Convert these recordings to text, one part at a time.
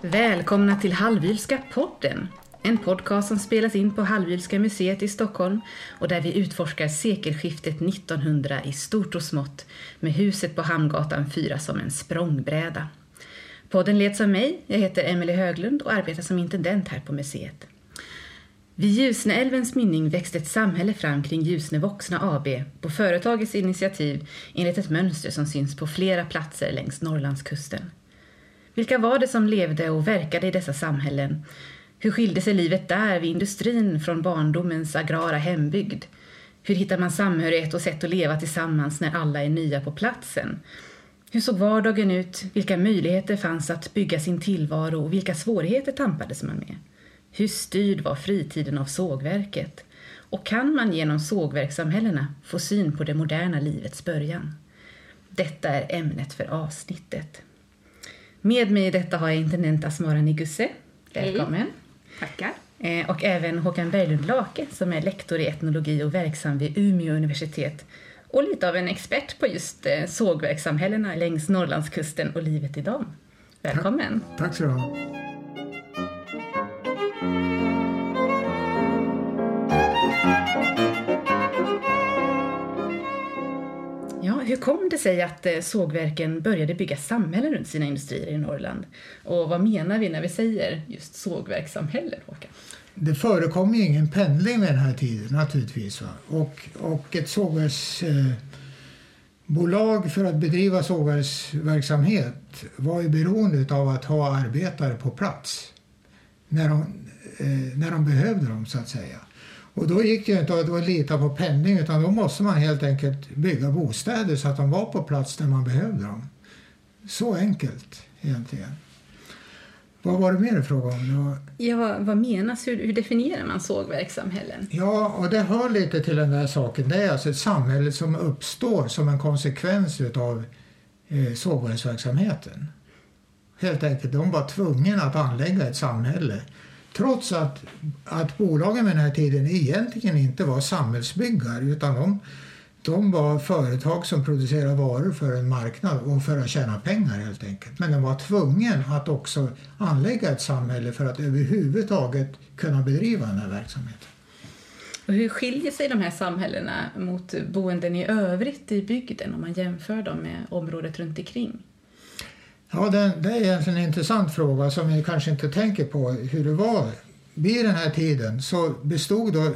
Välkomna till Hallwylska podden. En podcast som spelas in på Hallwylska museet i Stockholm och där vi utforskar sekelskiftet 1900 i stort och smått med huset på Hamngatan 4 som en språngbräda. Podden leds av mig, jag heter Emelie Höglund och arbetar som intendent här på museet. Vid Ljusneälvens mynning växte ett samhälle fram kring Ljusne Voxna AB på företagets initiativ enligt ett mönster som syns på flera platser längs Norrlandskusten. Vilka var det som levde och verkade i dessa samhällen? Hur skilde sig livet där vid industrin från barndomens agrara hembygd? Hur hittar man samhörighet och sätt att leva tillsammans när alla är nya på platsen? Hur såg vardagen ut? Vilka möjligheter fanns att bygga sin tillvaro och vilka svårigheter tampades man med? Hur styrd var fritiden av sågverket? Och kan man genom sågverkssamhällena få syn på det moderna livets början? Detta är ämnet för avsnittet. Med mig i detta har jag intendent Asmara Nigusse. Välkommen. Hej. Tackar. Eh, och även Håkan Berglund Lake som är lektor i etnologi och verksam vid Umeå universitet och lite av en expert på just eh, sågverkssamhällena längs Norrlandskusten och livet i dem. Välkommen! Tack, tack så du ha. Hur kom det sig att eh, sågverken började bygga samhällen runt sina industrier i Norrland? Och vad menar vi när vi säger just sågverkssamhällen, Håkan? Det förekom ju ingen pendling vid den här tiden naturligtvis. Va? Och, och ett sågverksbolag eh, för att bedriva sågverksverksamhet var ju beroende av att ha arbetare på plats när de, eh, när de behövde dem så att säga. Och då gick det inte att lita på pendling utan då måste man helt enkelt bygga bostäder så att de var på plats när man behövde dem. Så enkelt egentligen. Vad var det mer fråga om? Det var... Ja, vad, vad menas? Hur, hur definierar man sågverkssamhällen? Ja, och det hör lite till den där saken. Det är alltså ett samhälle som uppstår som en konsekvens av eh, sågverksverksamheten. Helt enkelt, de var tvungna att anlägga ett samhälle Trots att, att bolagen vid den här tiden egentligen inte var samhällsbyggare utan de, de var företag som producerade varor för en marknad och för att tjäna pengar helt enkelt. Men de var tvungna att också anlägga ett samhälle för att överhuvudtaget kunna bedriva den här verksamheten. Och hur skiljer sig de här samhällena mot boenden i övrigt i bygden om man jämför dem med området runt omkring? Ja, det, det är egentligen en intressant fråga som vi kanske inte tänker på hur det var. Vid den här tiden så bestod då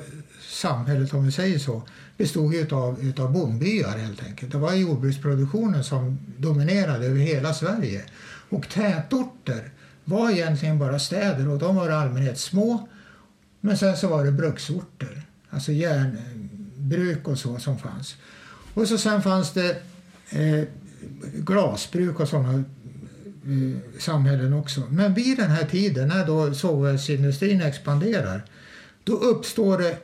samhället, om vi säger så, bestod utav, utav bondbyar helt enkelt. Det var jordbruksproduktionen som dominerade över hela Sverige. Och tätorter var egentligen bara städer och de var i allmänhet små. Men sen så var det bruksorter, alltså järnbruk och så som fanns. Och så sen fanns det eh, glasbruk och sådana Eh, samhällen också. Men vid den här tiden när då sågverksindustrin expanderar då uppstår det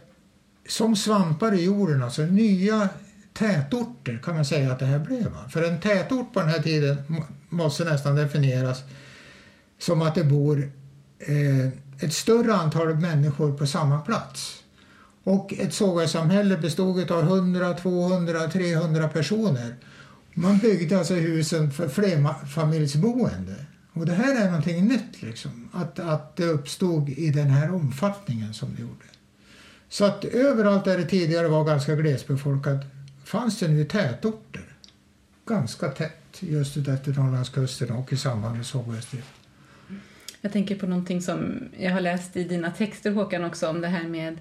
som svampar i jorden, alltså nya tätorter kan man säga att det här blev. För en tätort på den här tiden måste nästan definieras som att det bor eh, ett större antal människor på samma plats. Och ett sågverkssamhälle bestod av 100, 200, 300 personer. Man byggde alltså husen för flerfamiljsboende. Och det här är någonting nytt, liksom, att, att det uppstod i den här omfattningen som det gjorde. Så att överallt där det tidigare var ganska glesbefolkat fanns det nu tätorter. Ganska tätt just utefter Norrlandskusten och i samband med sågverksdrift. Jag tänker på någonting som jag har läst i dina texter Håkan också om det här med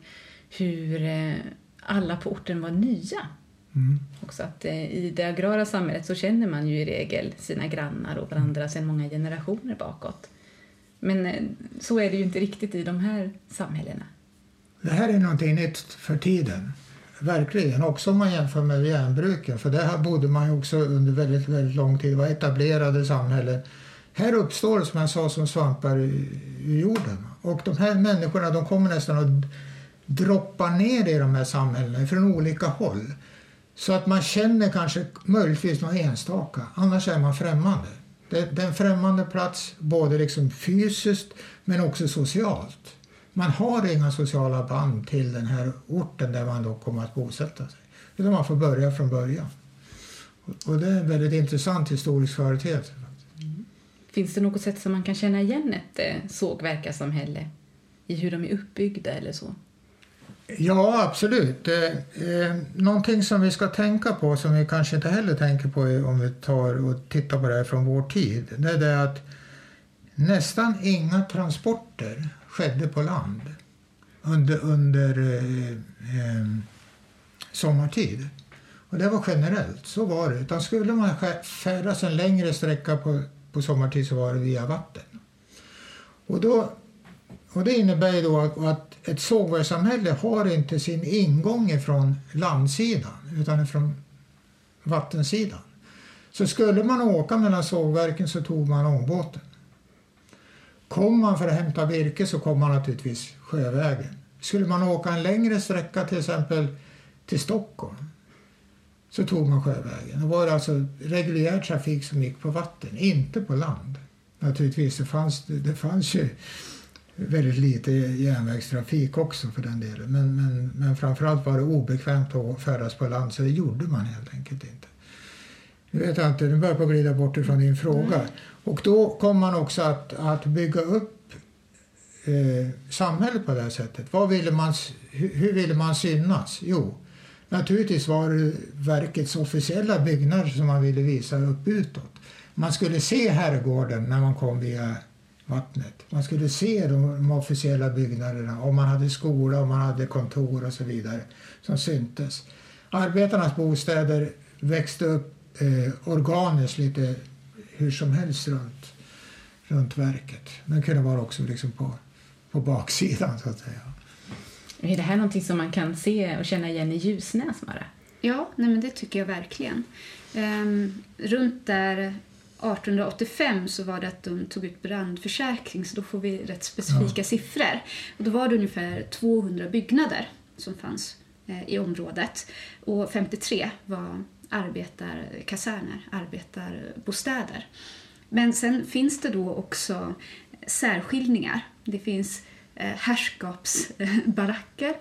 hur eh, alla på orten var nya. Mm. Också att eh, I det agrara samhället så känner man ju i regel sina grannar och varandra mm. sedan många generationer bakåt. Men eh, så är det ju inte riktigt i de här samhällena. Det här är någonting nytt för tiden. Verkligen. Också om man jämför med järnbruken. För där bodde man ju också under väldigt, väldigt lång tid. Det var etablerade samhällen. Här uppstår som jag sa som svampar i jorden. Och de här människorna de kommer nästan att droppa ner i de här samhällena från olika håll. Så att man känner kanske möjligtvis någon enstaka, annars är man främmande. Det, det är en främmande plats, både liksom fysiskt men också socialt. Man har inga sociala band till den här orten där man då kommer att bosätta sig. Utan man får börja från början. Och det är en väldigt intressant historisk företeelse. Finns det något sätt som man kan känna igen ett eh, sågverkarsamhälle i hur de är uppbyggda eller så? Ja, absolut. Eh, eh, någonting som vi ska tänka på, som vi kanske inte heller tänker på om vi tar och tittar på det här från vår tid, det är det att nästan inga transporter skedde på land under, under eh, eh, sommartid. Och det var generellt, så var det. Utan skulle man färdas en längre sträcka på, på sommartid så var det via vatten. Och, då, och det innebär ju då att, att ett sågverkssamhälle har inte sin ingång från landsidan utan från vattensidan. Så skulle man åka mellan sågverken så tog man ångbåten. Kom man för att hämta virke så kom man naturligtvis sjövägen. Skulle man åka en längre sträcka till exempel till Stockholm så tog man sjövägen. Det var alltså reguljär trafik som gick på vatten, inte på land. Naturligtvis, det fanns, det fanns ju väldigt lite järnvägstrafik också för den delen. Men, men, men framförallt var det obekvämt att färdas på land så det gjorde man helt enkelt inte. Nu vet jag inte, nu börjar jag glida bort ifrån din fråga. Mm. Och då kom man också att, att bygga upp eh, samhället på det här sättet. Vad ville man, hur, hur ville man synas? Jo, naturligtvis var det verkets officiella byggnader som man ville visa upp utåt. Man skulle se herrgården när man kom via vattnet. Man skulle se de, officiella byggnaderna, om man hade skola, om man hade kontor och så vidare som syntes. Arbetarnas bostäder växte upp eh, organiskt lite hur som helst runt, runt verket. Men kunde vara också liksom på, på baksidan så att säga. Är det här någonting som man kan se och känna igen i Ljusnäs, Mara? Ja, nej men det tycker jag verkligen. Um, runt där 1885 så var det att de tog ut brandförsäkring så då får vi rätt specifika ja. siffror. Och då var det ungefär 200 byggnader som fanns eh, i området och 53 var arbetarkaserner, arbetarbostäder. Men sen finns det då också särskiljningar. Det finns eh, herrskapsbaracker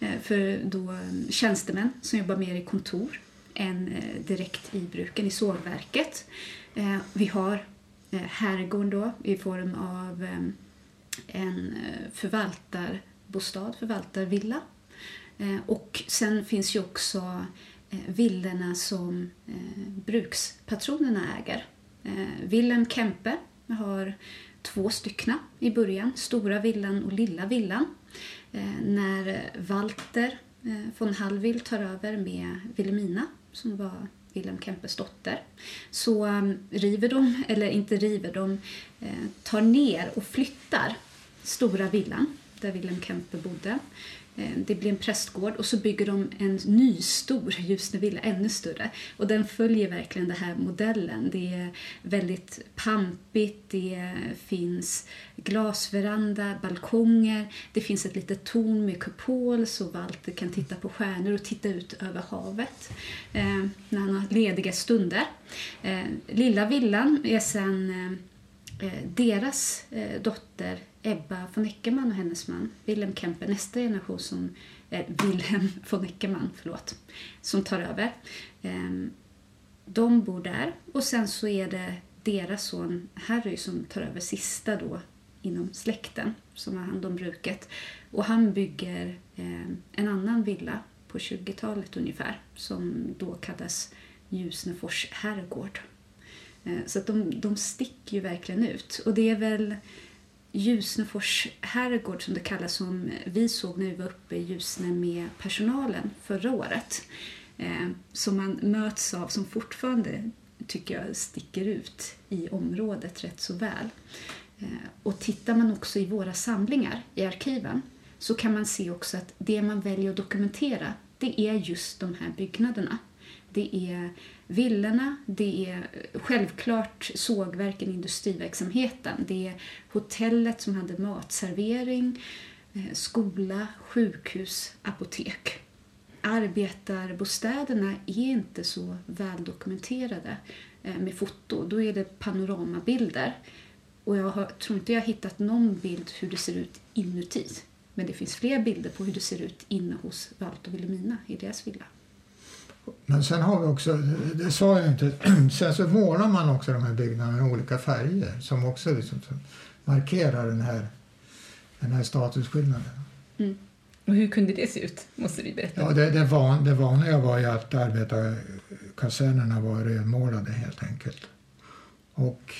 eh, för då tjänstemän som jobbar mer i kontor än direkt i bruken, i sågverket. Eh, vi har eh, herrgården då i form av eh, en förvaltarbostad, förvaltarvilla. Och sen finns ju också villorna som brukspatronerna äger. Wilhelm Kempe har två stycken i början, Stora villan och Lilla villan. När Walter von Hallwyl tar över med Wilhelmina som var Wilhelm Kempes dotter, så um, river de, eller inte river, de eh, tar ner och flyttar stora villan där Wilhelm Kempe bodde. Eh, det blir en prästgård och så bygger de en ny stor Ljusnevilla, ännu större. Och den följer verkligen den här modellen. Det är väldigt pampigt, det finns glasveranda, balkonger, det finns ett litet torn med kupol så Walter kan titta på stjärnor och titta ut över havet eh, när han har lediga stunder. Eh, lilla villan är sen eh, eh deras eh, dotter Ebba von Eckermann och hennes man Wilhelm Kempe, nästa generation som eh, Wilhelm von Eckermann, förlåt, som tar över. Eh, de bor där och sen så är det deras son Harry som tar över sista då inom släkten som har hand om bruket. Och han bygger eh, en annan villa på 20-talet ungefär som då kallas Ljusnefors herrgård. Eh, så att de, de sticker ju verkligen ut. Och det är väl Ljusnefors herrgård som det kallas som vi såg när vi var uppe i Ljusne med personalen förra året. Eh, som man möts av som fortfarande tycker jag sticker ut i området rätt så väl. Eh, och tittar man också i våra samlingar i arkiven så kan man se också att det man väljer att dokumentera det är just de här byggnaderna. Det är villorna, det är självklart sågverken, industriverksamheten. Det är hotellet som hade matservering, eh, skola, sjukhus, apotek. Arbetarbostäderna är inte så väl dokumenterade eh, med foto. Då är det panoramabilder. Och jag har, tror inte jag har hittat någon bild hur det ser ut inuti. Men det finns fler bilder på hur det ser ut inne hos Walter och Wilhelmina i deras villa. Men sen har vi också, det sa jag inte, sen så målar man också de här byggnaderna i olika färger som också liksom markerar den här, den här statusskillnaden. Mm. Och hur kunde det se ut? Måste vi berätta. Ja, det, det, van, det vanliga var ju att arbetarkasernerna var rödmålade helt enkelt. Och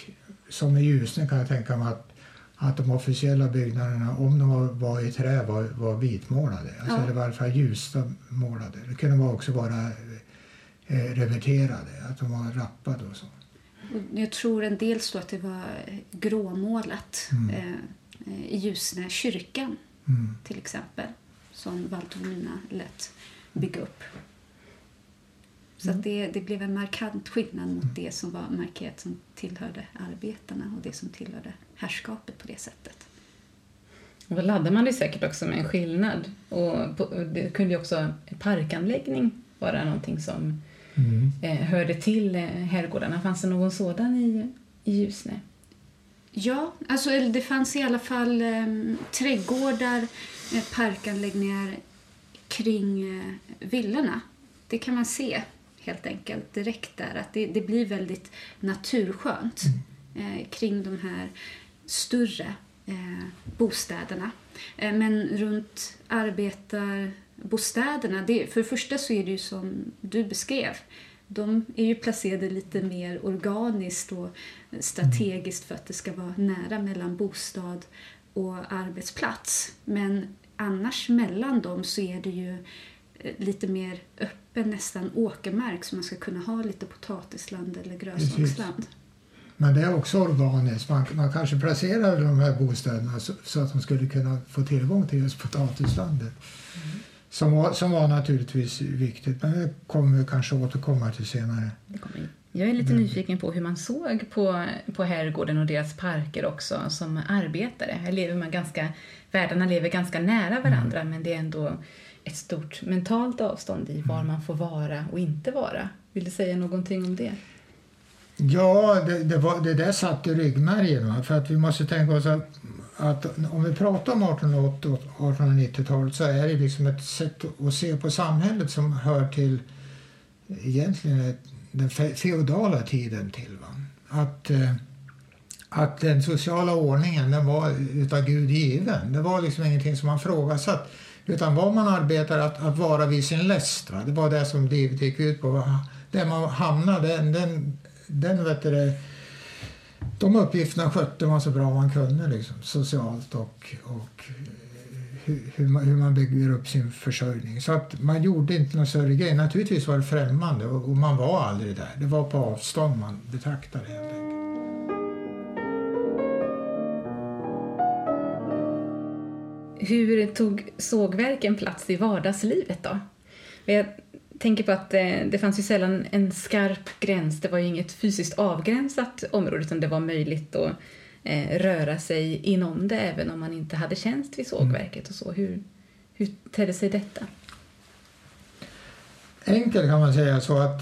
som i Ljusne kan jag tänka mig att, att de officiella byggnaderna, om de var, i trä, var, var vitmålade. Alltså, ja. Eller i varje fall ljusta målade. Det kunde också vara eh, reverterade, att de var rappade och så. Jag tror en del står att det var gråmålat mm. eh, i Ljusne kyrkan mm. till exempel som Valtornina lät bygga upp. Så mm. det, det blev en markant skillnad mot det som var markerat som tillhörde arbetarna och det som tillhörde herrskapet på det sättet. Och då laddade man det säkert också med en skillnad. Och det kunde ju också parkanläggning vara någonting som mm. eh, hörde till eh, herrgårdarna. Fanns det någon sådan i, i Ljusne? Ja, alltså det fanns i alla fall eh, trädgårdar, eh, parkanläggningar kring eh, villorna. Det kan man se helt enkelt direkt där. Att det, det blir väldigt naturskönt mm. eh, kring de här större eh, bostäderna. Eh, men runt arbetarbostäderna, det, för det första så är det ju som du beskrev, de är ju placerade lite mer organiskt och strategiskt för att det ska vara nära mellan bostad och arbetsplats. Men annars mellan dem så är det ju lite mer öppen nästan åkermark så man ska kunna ha lite potatisland eller grönsaksland. Men det är också organiskt. Man, man kanske placerar de här bostäderna så, så, att de skulle kunna få tillgång till just potatislandet. Mm. Som, var, som var naturligtvis viktigt, men det kommer vi kanske återkomma till senare. Jag är lite mm. nyfiken på hur man såg på, på herrgården och deras parker också som arbetare. Här lever man ganska, världarna lever ganska nära varandra mm. men det är ändå ett stort mentalt avstånd i var mm. man får vara och inte vara. Vill du säga någonting om det? Ja, det, det, var, det där satt i ryggmärgen. För att vi måste tänka oss att, att om vi pratar om 1880 och 1890-talet så är det liksom ett sätt att se på samhället som hör till egentligen den feodala tiden till. Va? Att, eh, att den sociala ordningen den var utav Gud given. Det var liksom ingenting som man frågasatt. Utan var man arbetar att, att vara vid sin läst. Va? Det var det som livet gick ut på. Där man hamnade, den, den, den vet du, de uppgifterna skötte man så bra man kunde liksom, socialt och, och eh, hur, man, hur man bygger upp sin försörjning. Så att man gjorde inte någon större grej. Naturligtvis var det främmande och, och man var aldrig där. Det var på avstånd man betraktade helt enkelt. Hur tog sågverken plats i vardagslivet då? Jag tänker på att det, eh, det fanns ju sällan en skarp gräns. Det var ju inget fysiskt avgränsat område utan det var möjligt att eh, röra sig inom det även om man inte hade tjänst vid sågverket och så. Hur, hur tedde sig detta? Enkelt kan man säga så att,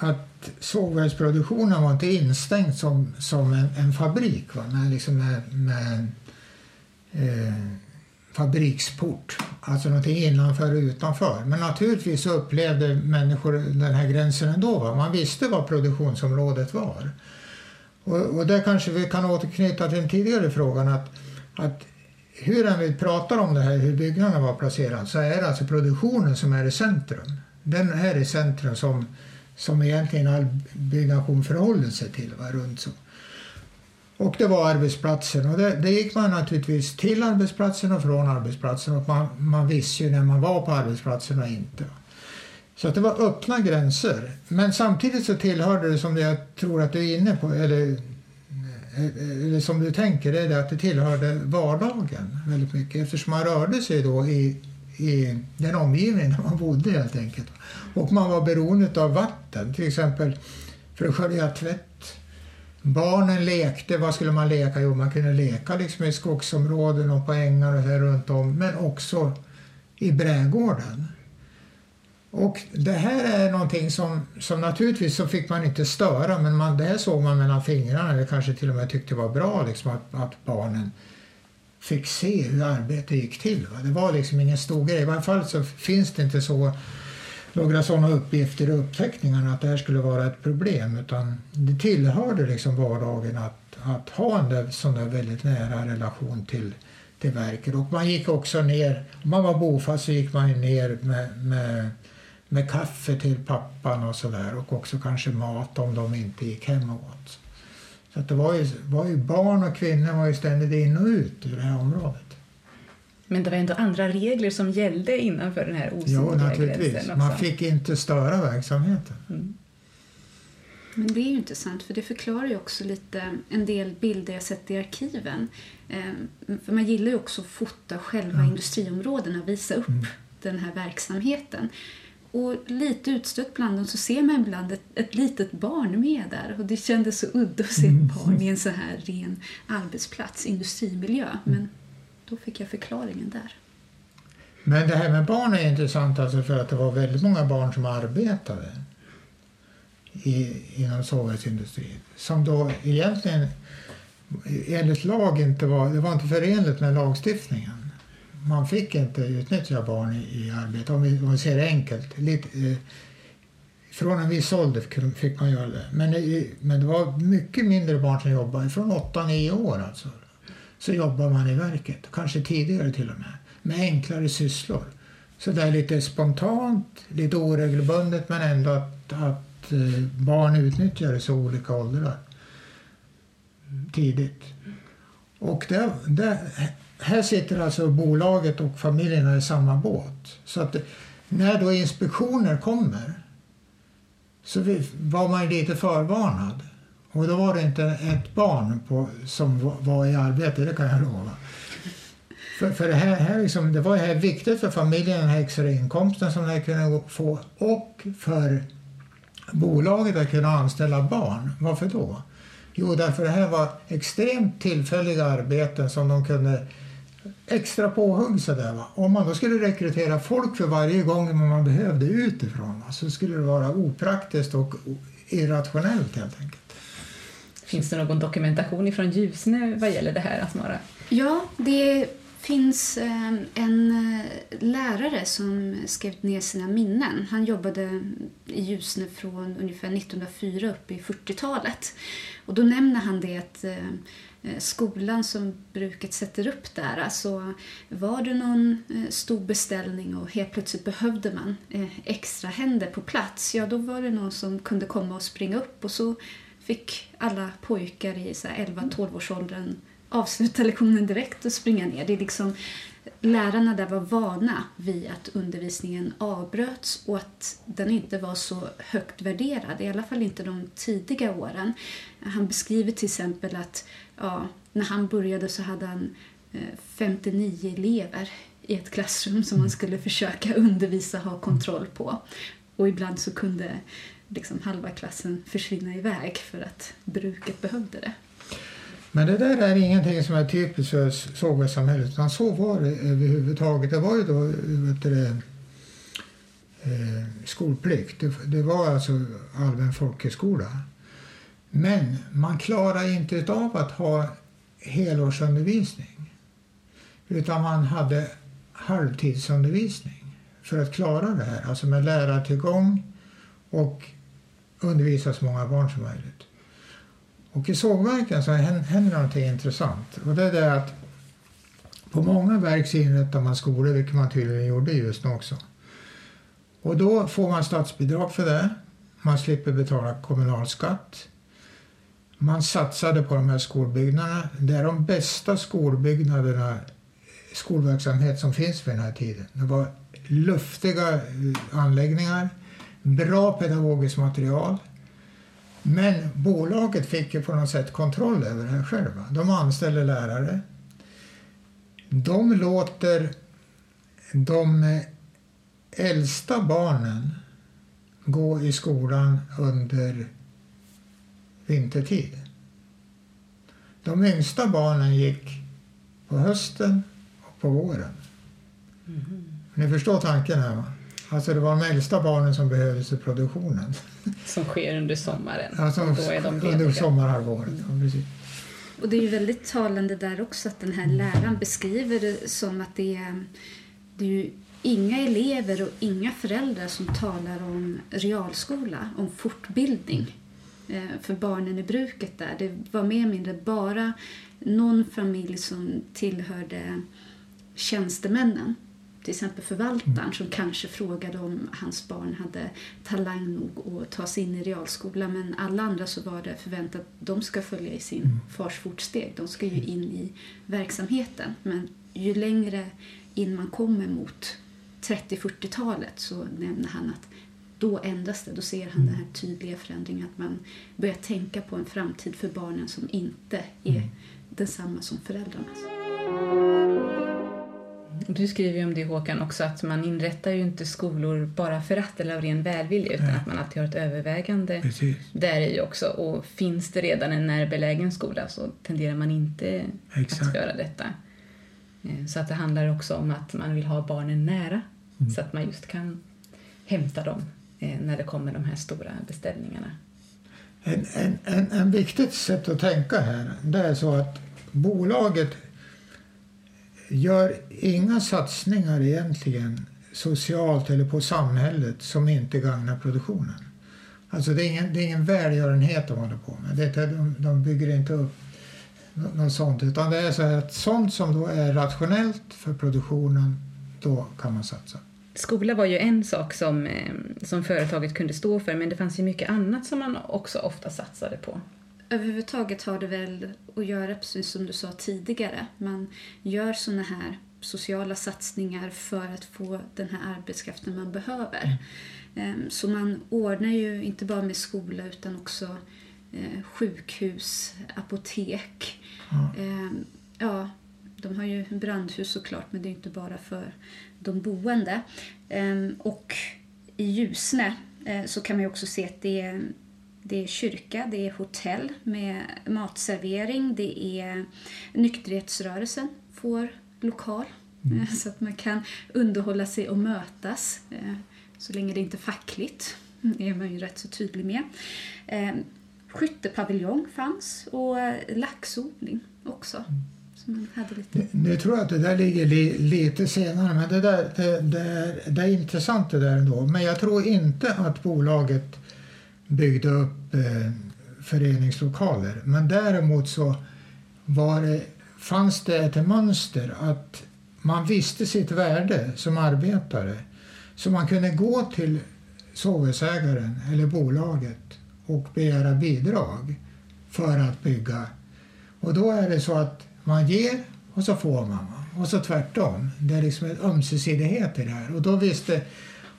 att sågverksproduktionen var inte instängd som, som en, en fabrik va? Med, liksom med, med eh, fabriksport, alltså någonting innanför och utanför. Men naturligtvis upplevde människor den här gränsen ändå. Va? Man visste vad produktionsområdet var. Och, och där kanske vi kan återknyta till den tidigare frågan att, att hur än vi pratar om det här, hur byggnaderna var placerade, så är det alltså produktionen som är i centrum. Den är i centrum som, som egentligen all byggnation förhåller sig till. Va, runt så. Och det var arbetsplatsen och det, det, gick man naturligtvis till arbetsplatsen och från arbetsplatsen och man, man visste ju när man var på arbetsplatsen och inte. Så att det var öppna gränser. Men samtidigt så tillhörde det som jag tror att du är inne på, eller, eller som du tänker, det är det att det tillhörde vardagen väldigt mycket eftersom man rörde sig då i, i den omgivning där man bodde helt enkelt. Och man var beroende av vatten, till exempel för att skölja tvätt. Barnen lekte, vad skulle man leka? Jo, man kunde leka liksom i skogsområden och på ängar och här runt om, men också i brädgården. Och det här är någonting som, som naturligtvis så fick man inte störa men man, det här såg man mellan fingrarna eller kanske till och med tyckte var bra liksom att, att barnen fick se hur arbetet gick till. Va? Det var liksom ingen stor grej. I varje fall så finns det inte så några sådana uppgifter i uppteckningarna att det här skulle vara ett problem utan det tillhörde liksom vardagen att, att ha en sån där väldigt nära relation till, till verket. Och man gick också ner, om man var bofast så gick man ner med, med, med kaffe till pappan och sådär och också kanske mat om de inte gick hem och åt. Så att det var ju, var ju barn och kvinnor var ju ständigt in och ut ur det här området. Men det var ändå andra regler som gällde innanför den här osynliga Jo, naturligtvis. gränsen också. Man fick inte störa verksamheten. Mm. Men det är ju intressant för det förklarar ju också lite en del bilder jag sett i arkiven. Eh, för man gillar ju också att fota själva Ja. industriområdena och visa upp Mm. den här verksamheten. Och lite utstött bland dem så ser man ibland ett, ett litet barn med där och det kändes så udda att se Mm. ett barn i en så här ren arbetsplats, industrimiljö. Men då fick jag förklaringen där. Men det här med barn är intressant alltså för att det var väldigt många barn som arbetade i, inom sågverksindustrin Som då egentligen enligt lag inte var, det var inte förenligt med lagstiftningen. Man fick inte utnyttja barn i, i arbete, om vi, om vi ser det enkelt. Lite, eh, från en viss ålder fick man göra det. Men, eh, men det var mycket mindre barn som jobbade, från 8-9 år alltså. Så jobbar man i verket, kanske tidigare till och med, med enklare sysslor. Så det är lite spontant, lite oregelbundet men ändå att, att eh, barn utnyttjades i olika åldrar tidigt. Och det, det, här sitter alltså bolaget och familjerna i samma båt. Så att när då inspektioner kommer så var man lite förvarnad. Och då var det inte ett barn på, som var, i arbete, det kan jag lova. För, för det, här, här liksom, det var här viktigt för familjen, den här extra inkomsten som de kunde få och för bolaget att kunna anställa barn. Varför då? Jo, därför det här var extremt tillfälliga arbeten som de kunde extra påhugg sådär. Va? Om man då skulle rekrytera folk för varje gång man behövde utifrån va? så skulle det vara opraktiskt och irrationellt helt enkelt. Finns det någon dokumentation ifrån Ljusne vad gäller det här Asmara? Ja, det finns ehm, en eh, lärare som skrev ner sina minnen. Han jobbade i Ljusne från ungefär 1904 upp i 40-talet. Och då nämner han det att eh, eh, skolan som bruket sätter upp där, alltså var det någon stor beställning och helt plötsligt behövde man extra händer på plats, ja då var det någon som kunde komma och springa upp och så fick alla pojkar i 11-12-årsåldern avsluta lektionen direkt och springa ner. Det är liksom, lärarna där var vana vid att undervisningen avbröts och att den inte var så högt värderad, i alla fall inte de tidiga åren. Han beskriver till exempel att ja, när han började så hade han eh, 59 elever i ett klassrum som han skulle försöka undervisa och ha kontroll på. Och ibland så kunde liksom halva klassen försvinna iväg för att bruket behövde det. Men det där är ingenting som är typiskt för sågverkssamhället utan så var det överhuvudtaget. Det var ju då vet du, eh, skolplikt. Det, det var alltså allmän folkhögskola. Men man klarade inte av att ha helårsundervisning. Utan man hade halvtidsundervisning för att klara det här. Alltså med lärartillgång och undervisa så många barn som möjligt. Och i sågverken så händer någonting intressant. Och det är det att på många verk så inrättar man skolor, vilket man tydligen gjorde just nu också. Och då får man statsbidrag för det. Man slipper betala kommunalskatt. Man satsade på de här skolbyggnaderna. Det är de bästa skolbyggnaderna, skolverksamhet som finns vid den här tiden. Det var luftiga eh, anläggningar, bra pedagogiskt material. Men bolaget fick ju på något sätt kontroll över det här själva. De anställer lärare. De låter de äldsta barnen gå i skolan under vintertid. De yngsta barnen gick på hösten och på våren. Ni förstår tanken här va? Alltså det var de äldsta barnen som behövdes i produktionen. Som sker under sommaren. Alltså Och då är de under sommarhalvåret. Ja, precis. Och det är ju väldigt talande där också att den här läraren beskriver det som att det är, det är ju inga elever och inga föräldrar som talar om realskola, om fortbildning eh, för barnen i bruket där. Det var mer eller mindre bara någon familj som tillhörde tjänstemännen till exempel förvaltaren som kanske frågade om hans barn hade talang nog att ta sig in i realskola men alla andra så var det förväntat att de ska följa i sin mm. fars fotsteg. De ska ju in i verksamheten. Men ju längre in man kommer mot 30-40-talet så nämner han att då ändras det. Då ser han den här tydliga förändringen att man börjar tänka på en framtid för barnen som inte är mm. densamma som föräldrarnas. Du skriver ju om det Håkan också att man inrättar ju inte skolor bara för att eller av ren välvilja utan Nej. att man alltid har ett övervägande Precis. där i också. Och finns det redan en närbelägen skola så tenderar man inte Exakt. att göra detta. Eh, så att det handlar också om att man vill ha barnen nära mm. så att man just kan hämta dem eh, när det kommer de här stora beställningarna. En, en, en, en viktigt sätt att tänka här det är så att bolaget gör inga satsningar egentligen socialt eller på samhället som inte gagnar produktionen. Alltså det är ingen, det är ingen välgörenhet de håller på med. Det, de, de bygger inte upp något sånt. Utan det är så att sånt som då är rationellt för produktionen, då kan man satsa. Skola var ju en sak som, eh, som företaget kunde stå för men det fanns ju mycket annat som man också ofta satsade på överhuvudtaget har det väl att göra, precis som du sa tidigare, man gör såna här sociala satsningar för att få den här arbetskraften man behöver. Mm. Så man ordnar ju inte bara med skola utan också eh, sjukhus, apotek. Mm. Ja, de har ju brandhus såklart men det är inte bara för de boende. Ehm, och i Ljusne eh, så kan man också se att det är det är kyrka, det är hotell med matservering, det är nykterhetsrörelsen får lokal mm. så att man kan underhålla sig och mötas. Eh, så länge det inte är fackligt det är man ju rätt så tydlig med. Eh, skyttepaviljong fanns och laxodling också. Mm. Lite... Nu tror jag att det där ligger li, lite senare, men det, där, det, det, är, det är intressant det där ändå. Men jag tror inte att bolaget byggde upp eh, föreningslokaler. Men däremot så var det, fanns det ett mönster att man visste sitt värde som arbetare. Så man kunde gå till sovhusägaren eller bolaget och begära bidrag för att bygga. Och då är det så att man ger och så får man. Och så tvärtom. Det är liksom en ömsesidighet i det här. Och då visste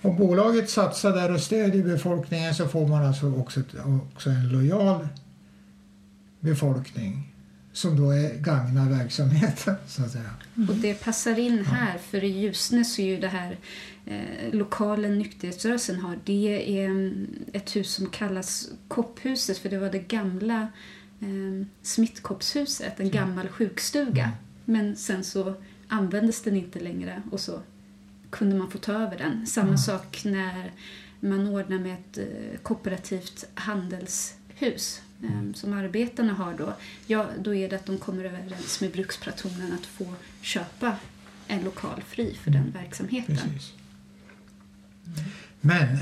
om bolaget satsar där och stödjer befolkningen så får man alltså också, också en lojal befolkning som då är gagnar verksamheten. Så att säga. Mm. Och det passar in här, för i Ljusne så är ju det här eh, lokalen nykterhetsrörelsen har, det är mm, ett hus som kallas Kopphuset för det var det gamla eh, smittkoppshuset, en gammal sjukstuga. Mm. Men sen så användes den inte längre och så kunde man få ta över den. Samma mm. sak när man ordnar med ett eh, kooperativt handelshus mm. som arbetarna har då. Ja, då är det att de kommer överens med bruksplattonen att få köpa en lokal fri för den mm. verksamheten. Precis. Men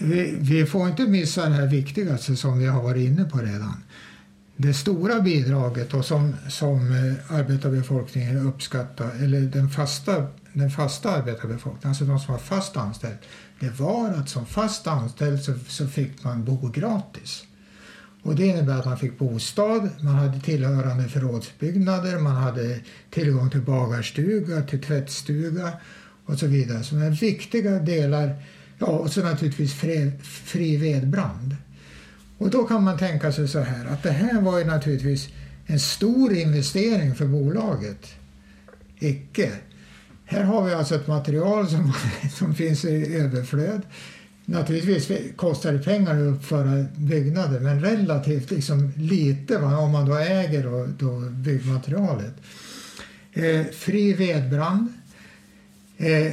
vi, vi, får inte missa det här viktigaste som vi har varit inne på redan. Det stora bidraget och som, som eh, arbetarbefolkningen uppskattar, eller den fasta den fasta arbetarbefolkningen, alltså de som var fast anställd, det var att som fast anställd så, så fick man bo gratis. Och det innebär att man fick bostad, man hade tillhörande förrådsbyggnader, man hade tillgång till bagarstuga, till tvättstuga och så vidare. Som är viktiga delar. Ja, och så naturligtvis fri, fri vedbrand. Och då kan man tänka sig så här att det här var ju naturligtvis en stor investering för bolaget. Icke. Här har vi alltså ett material som, som finns i överflöd. Naturligtvis kostar det pengar att uppföra byggnader men relativt liksom lite va, om man då äger då, då byggmaterialet. Eh, fri vedbrand. Eh,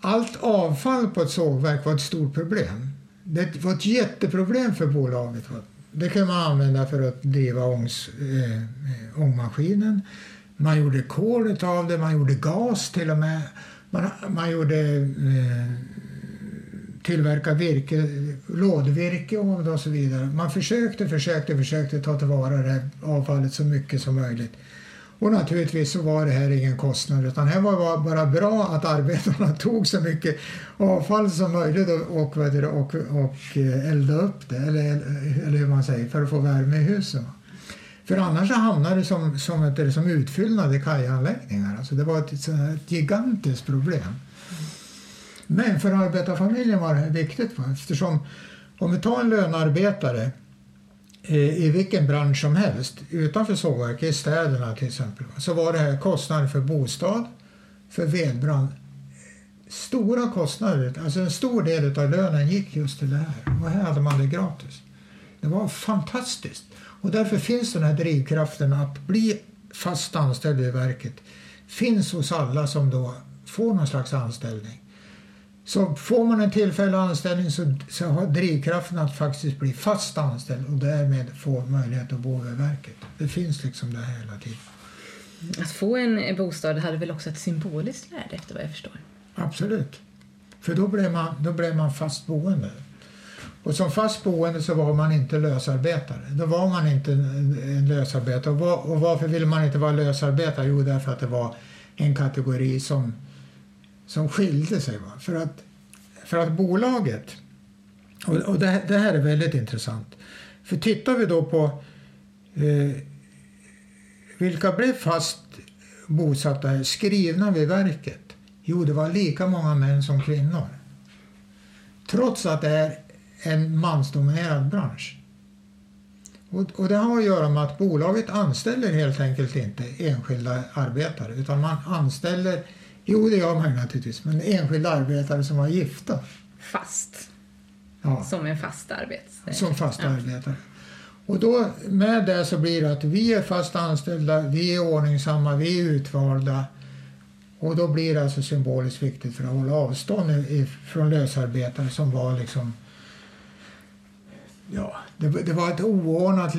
allt avfall på ett sågverk var ett stort problem. Det var ett jätteproblem för bolaget. det kunde man använda för att driva ångs, eh, eh ångmaskinen. Man gjorde kol av det, man gjorde gas till och med. Man, man gjorde eh, tillverka virke, lådvirke och så vidare. Man försökte, försökte, försökte ta tillvara det här avfallet så mycket som möjligt. Och naturligtvis så var det här ingen kostnad utan det var bara bra att arbetarna tog så mycket avfall som möjligt och, och, och, och eh, eldade upp det, eller, eller hur man säger, för att få värme i husen. För annars hamnar det som, som, ett, som utfyllnad i kajanläggningar. Alltså det var ett, ett gigantiskt problem. Men för arbetarfamiljen var det här viktigt eftersom om vi tar en lönearbetare eh, i vilken bransch som helst, utanför sågverk, i städerna till exempel, så var det här kostnader för bostad, för vedbrand. Stora kostnader, alltså en stor del av lönen gick just till det här. Och här hade man det gratis. Det var fantastiskt. Och därför finns den här drivkraften att bli fast anställd i verket. Finns hos alla som då får någon slags anställning. Så får man en tillfällig anställning så, så har drivkraften att faktiskt bli fast anställd och därmed få möjlighet att bo över verket. Det finns liksom det här hela tiden. Att få en bostad hade väl också ett symboliskt värde efter vad jag förstår? Absolut. För då blev man, då blev man fast boende. Och som fast boende så var man inte lösarbetare. Då var man inte en lösarbetare. Och, var, och varför ville man inte vara lösarbetare? Jo, därför att det var en kategori som som skilde sig. Va? För, att, för att bolaget, och, och det, det, här är väldigt intressant, för tittar vi då på eh, vilka blev fast bosatta skrivna vid verket? Jo, det var lika många män som kvinnor. Trots att det är en mansdominerad bransch. Och, och, det har att göra med att bolaget anställer helt enkelt inte enskilda arbetare utan man anställer Jo, det gör man naturligtvis. Men enskilda arbetare som var gifta. Fast? Ja. Som en fast arbetare? Som fast ja. arbetare. Och då med det så blir det att vi är fast anställda, vi är ordningsamma, vi är utvalda. Och då blir det alltså symboliskt viktigt för att hålla avstånd från lösarbetare som var liksom Ja, det, det var ett oordnat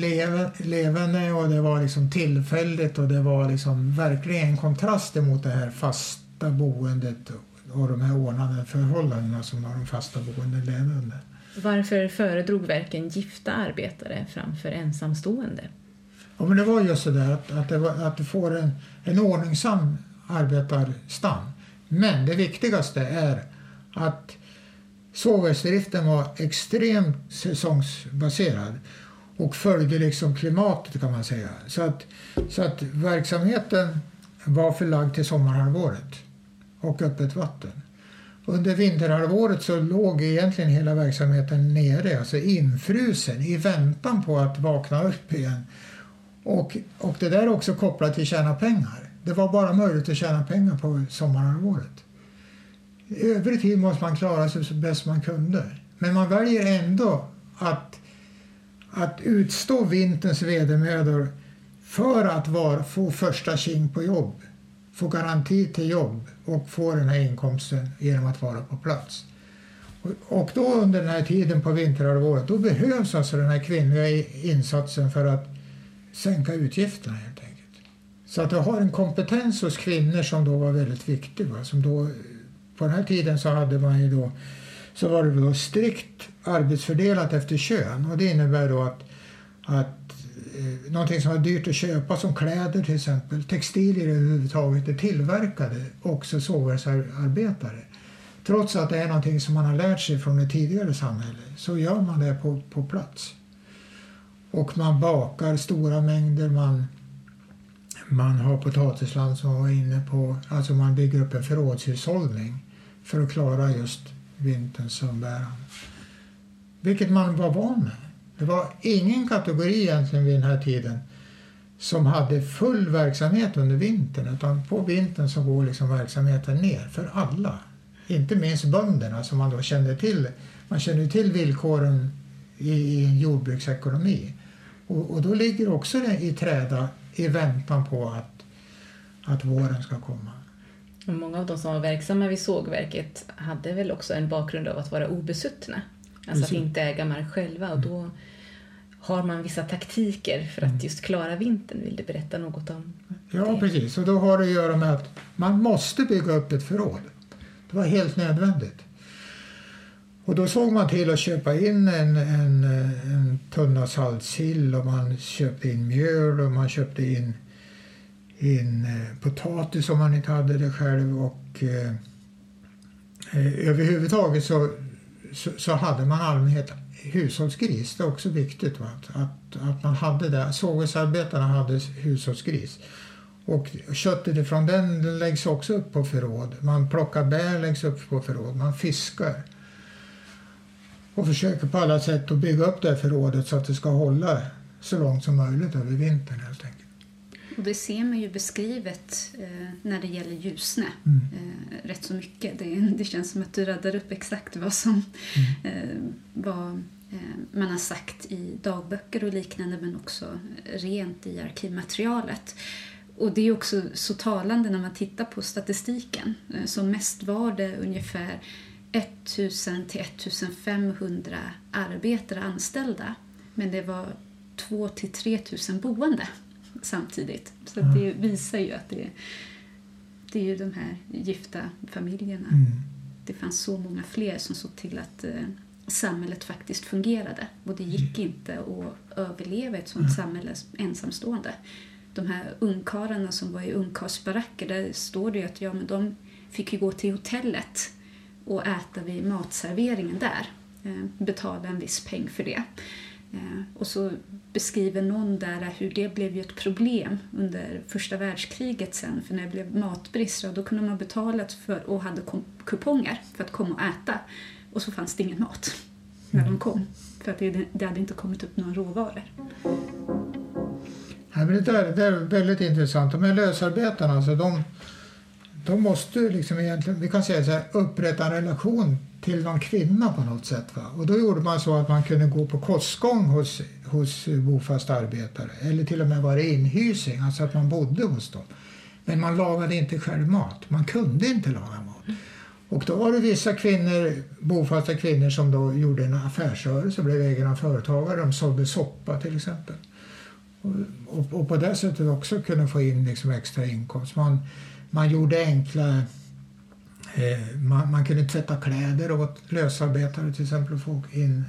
levande och det var liksom tillfälligt och det var liksom verkligen en kontrast mot det här fast fasta boendet och de här ordnade förhållandena som de fasta boenden levde under. Varför föredrog verken gifta arbetare framför ensamstående? Ja, men det var just det där att, att, var, att du får en, en ordningsam arbetarstam. Men det viktigaste är att sågverksdriften var extremt säsongsbaserad och följde liksom klimatet kan man säga. Så att, så att verksamheten var förlagd till sommarhalvåret och öppet vatten. Under vinterhalvåret så låg egentligen hela verksamheten nere, alltså infrusen i väntan på att vakna upp igen. Och, och det där är också kopplat till tjäna pengar. Det var bara möjligt att tjäna pengar på sommarhalvåret. I övrig tid måste man klara sig så bäst man kunde. Men man väljer ändå att, att utstå vinterns vedermödor för att var, få första tjing på jobb få garanti till jobb och få den här inkomsten genom att vara på plats. Och då under den här tiden på vinterhalvåret då behövs alltså den här kvinnliga insatsen för att sänka utgifterna helt enkelt. Så att du har en kompetens hos kvinnor som då var väldigt viktig. Va? Som då, på den här tiden så hade man ju då så var det då strikt arbetsfördelat efter kön och det innebär då att, att eh, någonting som var dyrt att köpa som kläder till exempel, textilier överhuvudtaget, det tillverkade också sågverksarbetare. Trots att det är någonting som man har lärt sig från ett tidigare samhälle så gör man det på, på plats. Och man bakar stora mängder, man, man har potatisland som man var inne på, alltså man bygger upp en förrådshushållning för att klara just vinterns umbäranden. Vilket man var van med. Det var ingen kategori egentligen vid den här tiden som hade full verksamhet under vintern utan på vintern så går liksom verksamheten ner för alla. Inte minst bönderna som man då kände till. Man kände till villkoren i en jordbruksekonomi. Och, och då ligger också det i träda i väntan på att, att våren ska komma. Många av de som var verksamma vid sågverket hade väl också en bakgrund av att vara obesuttna. Alltså att inte äga mark själva och då har man vissa taktiker för att just klara vintern? Vill du berätta något om Ja, det? precis. Och då har det att göra med att man måste bygga upp ett förråd. Det var helt nödvändigt. Och då såg man till att köpa in en, en, en tunna saltsill och man köpte in mjöl och man köpte in, in eh, potatis om man inte hade det själv. Och eh, eh, överhuvudtaget så, så, så hade man allmänhet hushållsgris. Det är också viktigt va? Att, att, att man hade det. Sågverksarbetarna hade hushållsgris. Och köttet ifrån den läggs också upp på förråd. Man plockar bär läggs upp på förråd. Man fiskar. Och försöker på alla sätt att bygga upp det här förrådet så att det ska hålla så långt som möjligt över vintern helt enkelt. Och det ser man ju beskrivet eh, när det gäller Ljusne Mm. eh, rätt så mycket. Det, det känns som att du radar upp exakt vad som eh, vad, eh, man har sagt i dagböcker och liknande men också rent i arkivmaterialet. Och det är också så talande när man tittar på statistiken. Eh, Som mest var det ungefär 1000 till 1500 arbetare anställda. Men det var 2 till 3000 boende samtidigt. Så att det visar ju att det, det är ju de här gifta familjerna. Mm. Det fanns så många fler som såg till att eh, samhället faktiskt fungerade. Och det gick inte att överleva ett sånt samhälle ensamstående. De här ungkarlarna som var i ungkarlsbaracker, där står det ju att ja, men de fick ju gå till hotellet och äta vid matserveringen där. Eh, betala en viss peng för det. Och så beskriver någon där hur det blev ju ett problem under första världskriget sen. För när det blev matbrist, då kunde man betala för, och hade kuponger för att komma och äta. Och så fanns det ingen mat när de kom. För att det, det hade inte kommit upp några råvaror. Ja, men det, där, det är väldigt intressant. De här lösarbetarna, alltså de, de måste liksom egentligen, vi kan säga så här, upprätta en relation till någon kvinna på något sätt. Va? Och då gjorde man så att man kunde gå på kostgång hos, hos bofasta arbetare eller till och med vara inhysing, alltså att man bodde hos dem. Men man lagade inte själv mat. Man kunde inte laga mat. Och då var det vissa kvinnor, bofasta kvinnor som då gjorde en affärsrörelse blev egna företagare. De sålde soppa till exempel. Och, och, och på det sättet också kunde få in liksom extra inkomst. Man, man gjorde enkla... Eh, man, man kunde tvätta kläder åt lösarbetare till exempel och få in,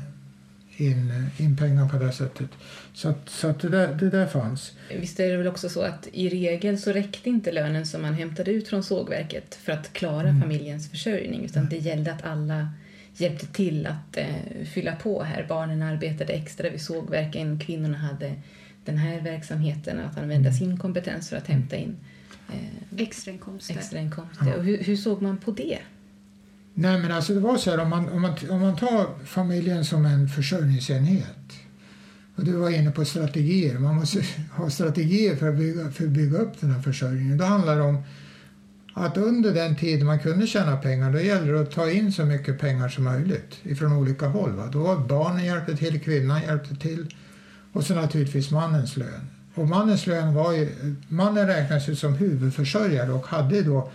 in, in pengar på det sättet. Så, att, så att det, där, det där fanns. Visst är det väl också så att i regel så räckte inte lönen som man hämtade ut från sågverket för att klara familjens försörjning utan det gällde att alla hjälpte till att eh, fylla på här. Barnen arbetade extra vid sågverken, kvinnorna hade den här verksamheten att använda sin kompetens för att hämta in eh, Extrainkomster. extrainkomster. Och hur, hur såg man på det? Nej men alltså det var så här om man, om man, om man tar familjen som en försörjningsenhet. Och du var inne på strategier. Man måste ha strategier för att bygga, för att bygga upp den här försörjningen. Då handlar det om att under den tid man kunde tjäna pengar, då gällde det att ta in så mycket pengar som möjligt ifrån olika håll. Va? Då var barnen hjälpte till, kvinnan hjälpte till och så naturligtvis mannens lön. Och mannens lön var ju, mannen räknades ju som huvudförsörjare och hade då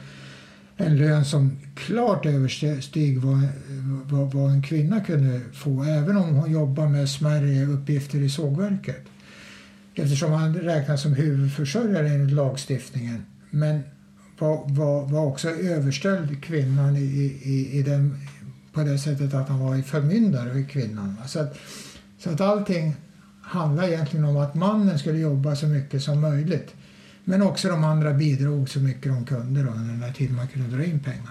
en lön som klart översteg vad, vad, vad en kvinna kunde få även om hon jobbade med smärre uppgifter i sågverket. Eftersom han räknas som huvudförsörjare enligt lagstiftningen. Men var, var, var också överställd kvinnan i, i, i den, på det sättet att han var förmyndare för kvinnan. Så att, så att allting handlar egentligen om att mannen skulle jobba så mycket som möjligt. Men också de andra bidrog så mycket de kunde då, under den här tiden man kunde dra in pengar.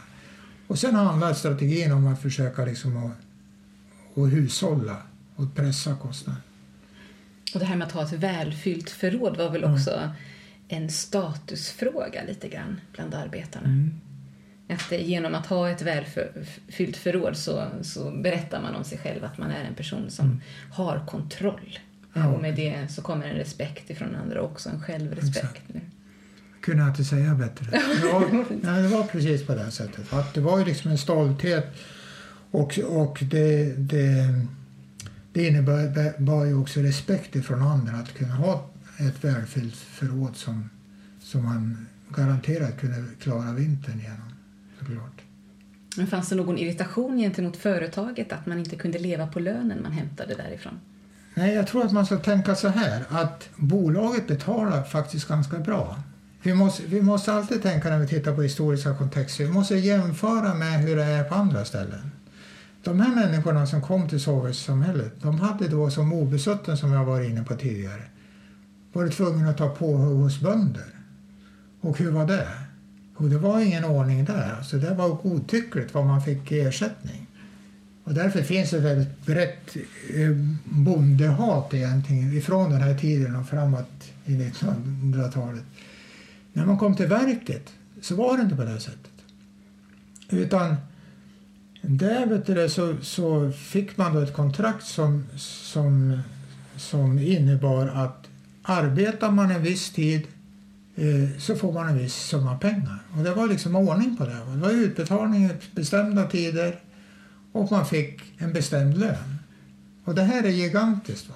Och sen handlar strategin om att försöka liksom att, att hushålla och pressa kostnader. Och det här med att ha ett välfyllt förråd var väl också en statusfråga lite grann bland arbetarna. Att det, genom att ha ett välfyllt förråd så, så berättar man om sig själv att man är en person som har kontroll. Ja. Och med det så kommer en respekt ifrån andra också en självrespekt. kunde jag inte säga bättre. Ja, nej, det var precis på det sättet. Att det var ju liksom en stolthet och, och det, det, det innebar ju också respekt ifrån andra att kunna ha ett välfyllt förråd som, som man garanterat kunde klara vintern genom. Såklart. Men fanns det någon irritation gentemot företaget att man inte kunde leva på lönen man hämtade därifrån? Nej, jag tror att man ska tänka så här att bolaget betalar faktiskt ganska bra. Vi måste, vi måste alltid tänka när vi tittar på historiska kontexter, vi måste jämföra med hur det är på andra ställen. De här människorna som kom till Sovjetsamhället, de hade då som obesutten, som jag var inne på tidigare, varit tvungna att ta påhugg hos bönder. Och hur var det? Jo, det var ingen ordning där. Alltså, det var godtyckligt vad man fick i ersättning. Och därför finns det ett väldigt brett eh, bondehat egentligen ifrån den här tiden och framåt i 1900-talet. När man kom till verket så var det inte på det sättet. Utan där vet du, så, så fick man då ett kontrakt som, som, som innebar att arbetar man en viss tid eh, så får man en viss summa pengar. Och det var liksom ordning på det. Det var utbetalning i bestämda tider och man fick en bestämd lön. Och det här är gigantiskt. Va?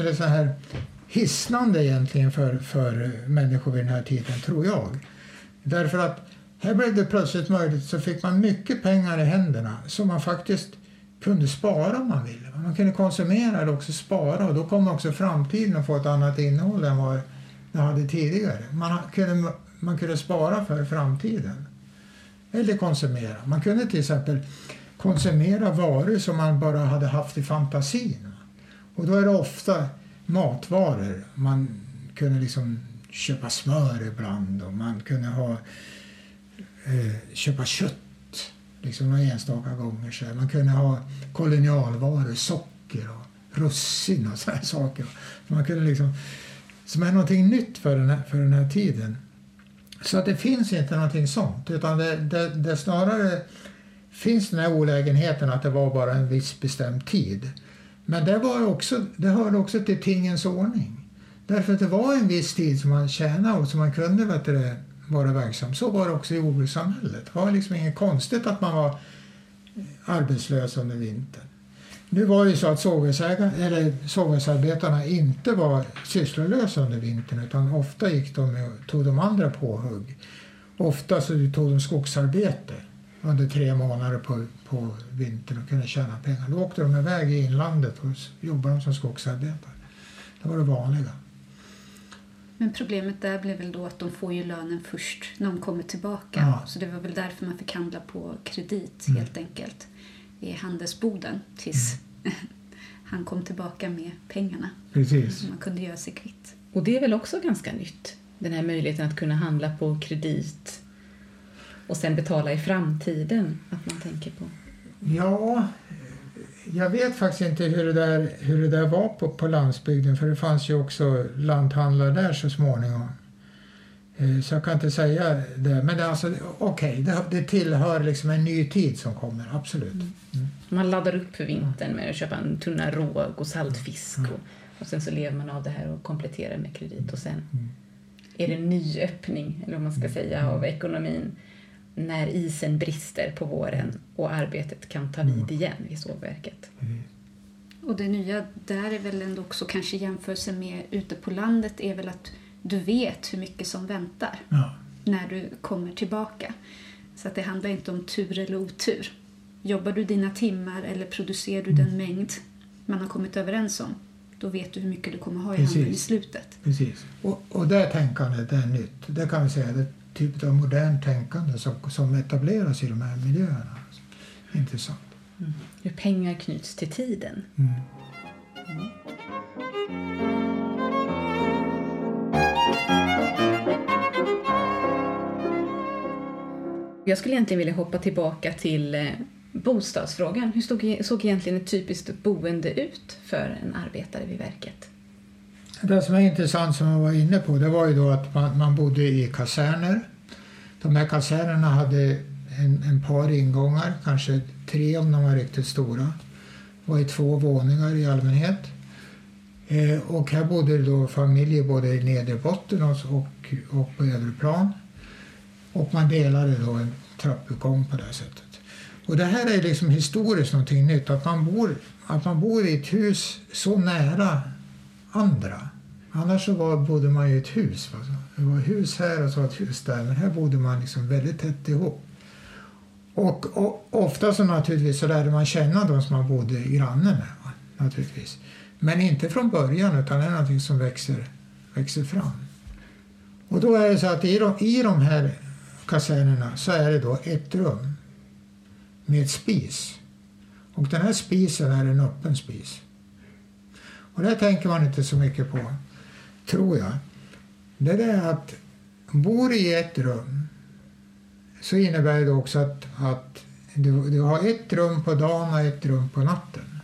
Eller så här hisnande egentligen för, för människor vid den här tiden, tror jag. Därför att här blev det plötsligt möjligt så fick man mycket pengar i händerna som man faktiskt kunde spara om man ville. Man kunde konsumera eller också spara och då kom också framtiden att få ett annat innehåll än vad det hade tidigare. Man kunde, man kunde spara för framtiden. Eller konsumera. Man kunde till exempel konsumera varor som man bara hade haft i fantasin. Och då är det ofta matvaror. Man kunde liksom köpa smör ibland och man kunde ha, eh, köpa kött liksom några enstaka gånger. Så man kunde ha kolonialvaror, socker och russin och sådana saker. Man kunde liksom, som är någonting nytt för den här, för den här tiden. Så att det finns inte någonting sånt, utan det, det, det snarare finns den här olägenheten att det var bara en viss bestämd tid. Men det, var också, det hörde också till tingens ordning. Därför att det var en viss tid som man tjänade och som man kunde vet du, vara verksam. Så var det också i jordbrukssamhället. Det var liksom inget konstigt att man var arbetslös under vintern. Nu var det så att sågverksarbetarna inte var sysslolösa under vintern utan ofta gick de och tog de andra påhugg. Ofta så tog de skogsarbete under tre månader på, på vintern och kunde tjäna pengar. Då åkte de iväg i inlandet och jobbade de som skogsarbetare. Det var det vanliga. Men problemet där blev väl då att de får ju lönen först när de kommer tillbaka. Ja. Så det var väl därför man fick handla på kredit Mm. helt enkelt i handelsboden tills Mm. han kom tillbaka med pengarna. Precis. Så man kunde göra sig kvitt. Och det är väl också ganska nytt? Den här möjligheten att kunna handla på kredit och sen betala i framtiden, att man tänker på. Ja, jag vet faktiskt inte hur det där, hur det där var på, på landsbygden för det fanns ju också lanthandlare där så småningom. Eh, Så jag kan inte säga det. Men det alltså, okej, det, det tillhör liksom en ny tid som kommer, absolut. Man laddar upp för vintern med att köpa en tunna råg och saltfisk Mm. och, och sen så lever man av det här och kompletterar med kredit och sen Mm. är det en ny öppning, eller vad man ska säga, av ekonomin när isen brister på våren och arbetet kan ta Mm. vid igen vid sågverket. Och det nya där är väl ändå också kanske jämförelse med ute på landet är väl att du vet hur mycket som väntar Ja, när du kommer tillbaka. Så att det handlar inte om tur eller otur. Jobbar du dina timmar eller producerar du Mm. den mängd man har kommit överens om, då vet du hur mycket du kommer ha i Precis. handen i slutet. precis. Och, och det tänkandet det är nytt. Det kan vi säga det typ av modernt tänkande som, som etableras i de här miljöerna. Intressant. Hur pengar knyts till tiden. Mm. Jag skulle egentligen vilja hoppa tillbaka till eh, bostadsfrågan. Hur stod, såg egentligen ett typiskt boende ut för en arbetare vid verket? Det som är intressant som man var inne på det var ju då att man, man bodde i kaserner. De här kasernerna hade en, en par ingångar, kanske tre om de var riktigt stora. var i två våningar i allmänhet. Eh, och här bodde då familjer både i nedre botten och, och, och på övre plan. Och man delade då en trappuppgång på det sättet. Och det här är liksom historiskt någonting nytt, att man bor, att man bor i ett hus så nära andra. Annars så var, bodde man ju i ett hus. Va? Det var hus här och så ett hus där, men här bodde man liksom väldigt tätt ihop. Och, och ofta så naturligtvis så lärde man känna de som man bodde granne med. Va? Naturligtvis. Men inte från början, utan det är någonting som växer, växer fram. Och då är det så att i de, i de här kasernerna så är det då ett rum med spis. Och den här spisen är en öppen spis. Och det tänker man inte så mycket på, tror jag. Det är att bor i ett rum så innebär det också att, att du, du har ett rum på dagen och ett rum på natten.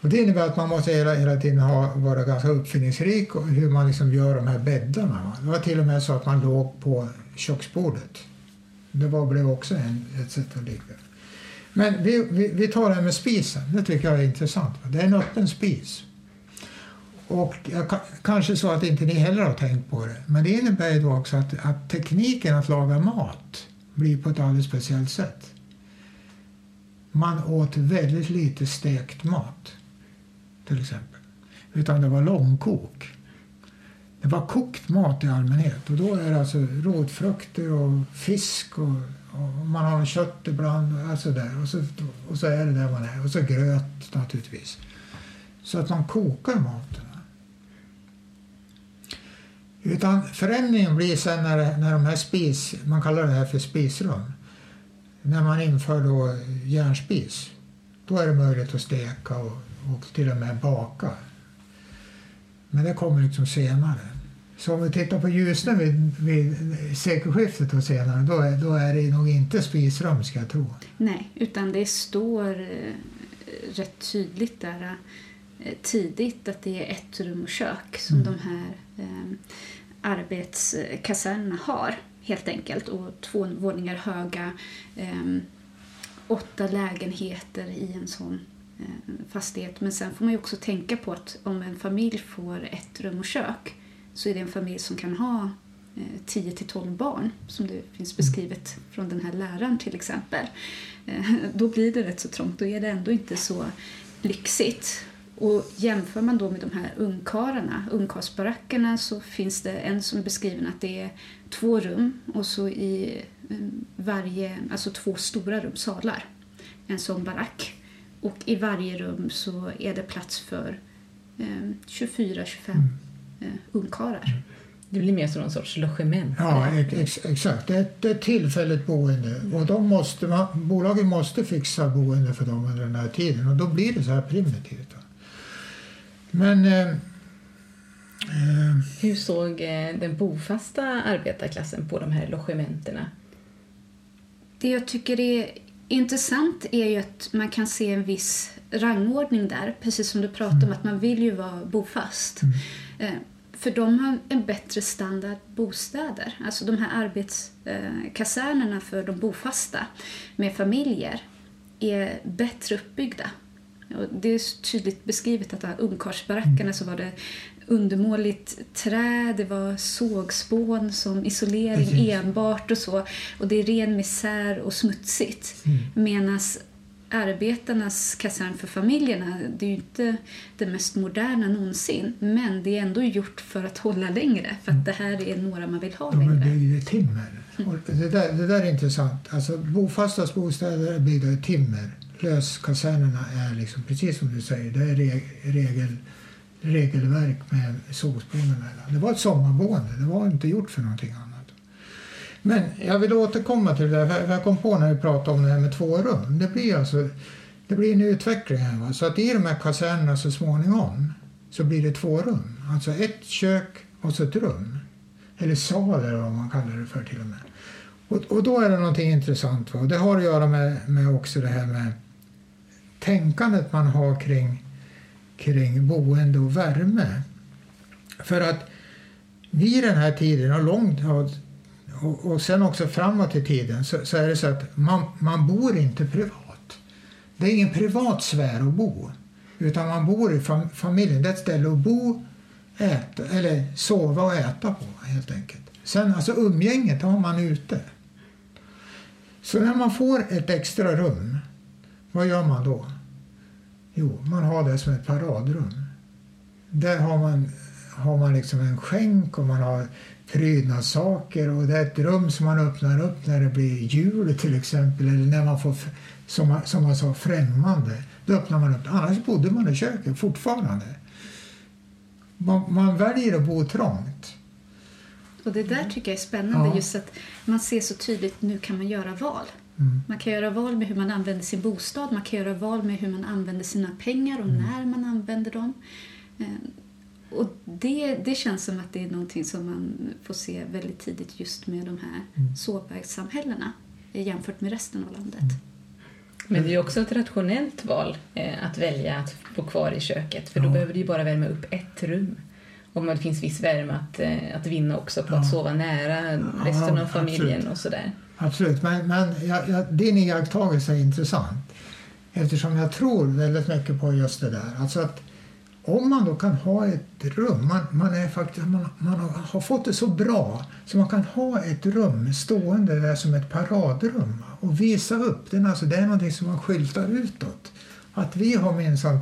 Och det innebär att man måste hela, hela tiden ha, vara ganska uppfinningsrik och hur man liksom gör de här bäddarna. Det var till och med så att man låg på köksbordet. Det var, blev också en, ett sätt att ligga. Men vi, vi, vi tar det här med spisen. Det tycker jag är intressant. Det är en öppen spis. Och jag, kanske så att inte ni heller har tänkt på det. Men det innebär ju då också att, att tekniken att laga mat blir på ett alldeles speciellt sätt. Man åt väldigt lite stekt mat, till exempel. Utan det var långkok. Det var kokt mat i allmänhet. Och då är det alltså rotfrukter och fisk och, och man har kött ibland. Alltså där. Och, så, och så är det där man är. Och så gröt naturligtvis. Så att man kokar maten. Utan förändringen blir sen när, när de här spis, man kallar det här för spisrum. När man inför då järnspis, då är det möjligt att steka och, och till och med baka. Men det kommer liksom senare. Så om vi tittar på Ljusne vid, vid sekelskiftet och senare, då är, då är det nog inte spisrum ska jag tro. Nej, utan det står eh, rätt tydligt där tidigt att det är ett rum och kök som mm. de här eh, arbetskasernerna har helt enkelt och två våningar höga eh, åtta lägenheter i en sån eh, fastighet. Men sen får man ju också tänka på att om en familj får ett rum och kök så är det en familj som kan ha eh, 10 till 12 barn som det finns beskrivet från den här läraren till exempel. Eh, då blir det rätt så trångt. Då är det ändå inte så lyxigt. Och jämför man då med de här ungkarlarna, ungkarlsbarackerna, så finns det en som är beskriven att det är två rum och så i eh, varje, alltså två stora rum, salar, en sån barack. Och i varje rum så är det plats för eh, 24-25 mm. eh, ungkarlar. Det blir mer som någon sorts logement. Ja, ex exakt. Det är, ett, det är tillfälligt boende. Och de måste man, bolagen måste fixa boende för dem under den här tiden och då blir det så här primitivt. Men... Eh, eh, Hur såg eh, den bofasta arbetarklassen på de här logementerna? Det jag tycker är intressant är ju att man kan se en viss rangordning där, precis som du pratade mm. om att man vill ju vara bofast. Mm. Eh, för de har en bättre standard bostäder. Alltså de här arbetskasernerna för de bofasta med familjer är bättre uppbyggda. Det är tydligt beskrivet att ungkarlsbarackerna så var det undermåligt trä, det var sågspån som isolering Precis. enbart och så. Och det är ren misär och smutsigt. Mm. Medan arbetarnas kasern för familjerna, det är ju inte det mest moderna någonsin. Men det är ändå gjort för att hålla längre, för att mm. det här är några man vill ha De längre. De är byggda i timmer. Mm. Det, där, det där är intressant. Alltså, bofastas bostäder är byggda i timmer löskasernerna är liksom, precis som du säger, det är regel, regelverk med sågspån emellan. Det var ett sommarboende, det var inte gjort för någonting annat. Men jag vill återkomma till det där, för jag kom på när vi pratade om det här med två rum. Det blir alltså det blir en utveckling här. Va? Så att i de här kasernerna så småningom så blir det två rum. Alltså ett kök och så ett rum. Eller sal eller vad man kallar det för till och med. Och, och då är det någonting intressant. Va? Och det har att göra med, med också det här med tänkandet man har kring, kring boende och värme. För att vid den här tiden och långt och, och sen också framåt i tiden så, så, är det så att man, man bor inte privat. Det är ingen privat sfär att bo. Utan man bor i fam, familjen. Det är ett ställe att bo, äta, eller sova och äta på helt enkelt. Sen alltså umgänget har man ute. Så när man får ett extra rum, vad gör man då? Jo, man har det som ett paradrum. Där har man, har man liksom en skänk och man har prydnadssaker och det är ett rum som man öppnar upp när det blir jul till exempel eller när man får, som, som man sa, främmande. Då öppnar man upp Annars bodde man i köket fortfarande. man, man väljer att bo trångt. Och det där tycker jag är spännande, Ja. just att man ser så tydligt nu kan man göra val. Mm. Man kan göra val med hur man använder sin bostad, man kan göra val med hur man använder sina pengar och Mm. när man använder dem. Eh, Och det, det känns som att det är någonting som man får se väldigt tidigt just med de här Mm. sågverkssamhällena eh, jämfört med resten av landet. Men det är ju också ett rationellt val eh, att välja att bo kvar i köket för då Ja. behöver du ju bara värma upp ett rum. Om det finns viss värme att, eh, att vinna också på att Ja. sova nära resten av familjen absolut. och sådär. Absolut, men, men jag, jag, din iakttagelse är intressant eftersom jag tror väldigt mycket på just det där. Alltså att om man då kan ha ett rum, man, man, är faktiskt, man, man har, har fått det så bra så man kan ha ett rum stående där som ett paradrum och visa upp den. Alltså det är någonting som man skyltar utåt. Att vi har minsann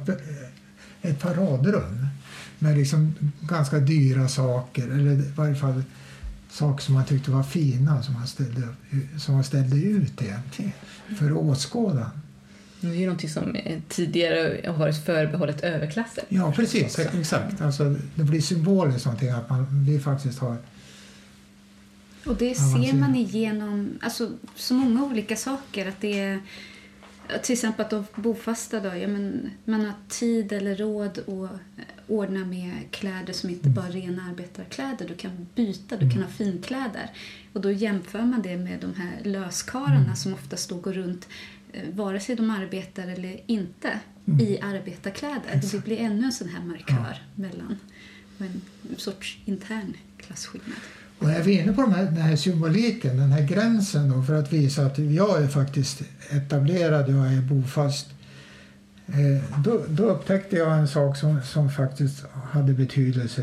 ett paradrum med liksom ganska dyra saker eller i varje fall saker som man tyckte var fina som man ställde, som man ställde ut egentligen för åskådaren. Det är ju någonting som eh, tidigare har varit förbehållet överklassen. Ja, precis. Exakt. Alltså, det blir symboliskt någonting att man, vi faktiskt har... Och det ser. man igenom alltså, så många olika saker. Att det är, till exempel att de bofasta, då, ja, men man har tid eller råd att eh, ordna med kläder som inte bara är rena arbetarkläder. Du kan byta, du kan ha finkläder. Och då jämför man det med de här löskarlarna som oftast då går runt eh, vare sig de arbetar eller inte i arbetarkläder. Det blir ännu en sån här markör mellan och en sorts intern klasskillnad. Och är vi inne på de här, den här symboliken, den här gränsen då, för att visa att jag är faktiskt etablerad, jag är bofast. Eh, då, då upptäckte jag en sak som, som faktiskt hade betydelse.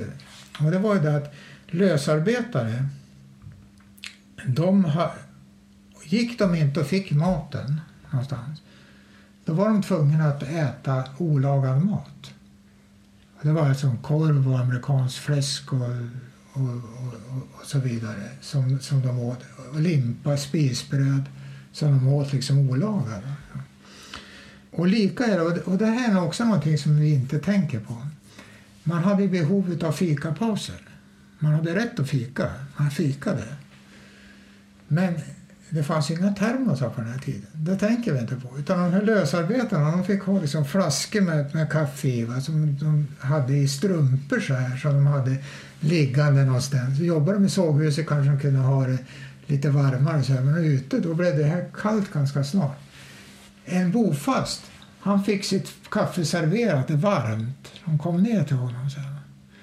Och det var ju det att lösarbetare, de ha, gick de inte och fick maten någonstans, då var de tvungna att äta olagad mat. Det var alltså korv och amerikansk fläsk och, och, och, och, så vidare som, som de åt. Limpa, spisbröd som de åt liksom olagad. Och lika är det, och det- och det här är också någonting som vi inte tänker på. Man hade behov av fikapauser. Man hade rätt att fika. Man fikade. Men det fanns inga termosar på den här tiden. Det tänker vi inte på. Utan de här lösarbetarna de fick ha liksom flaskor med, med kaffe i va, som de hade i strumpor så här som de hade liggande någonstans. Jobbade de i såghuset kanske de kunde ha det lite varmare så här, men ute då blev det här kallt ganska snart. En bofast, han fick sitt kaffe serverat varmt. De kom ner till honom. Så, här.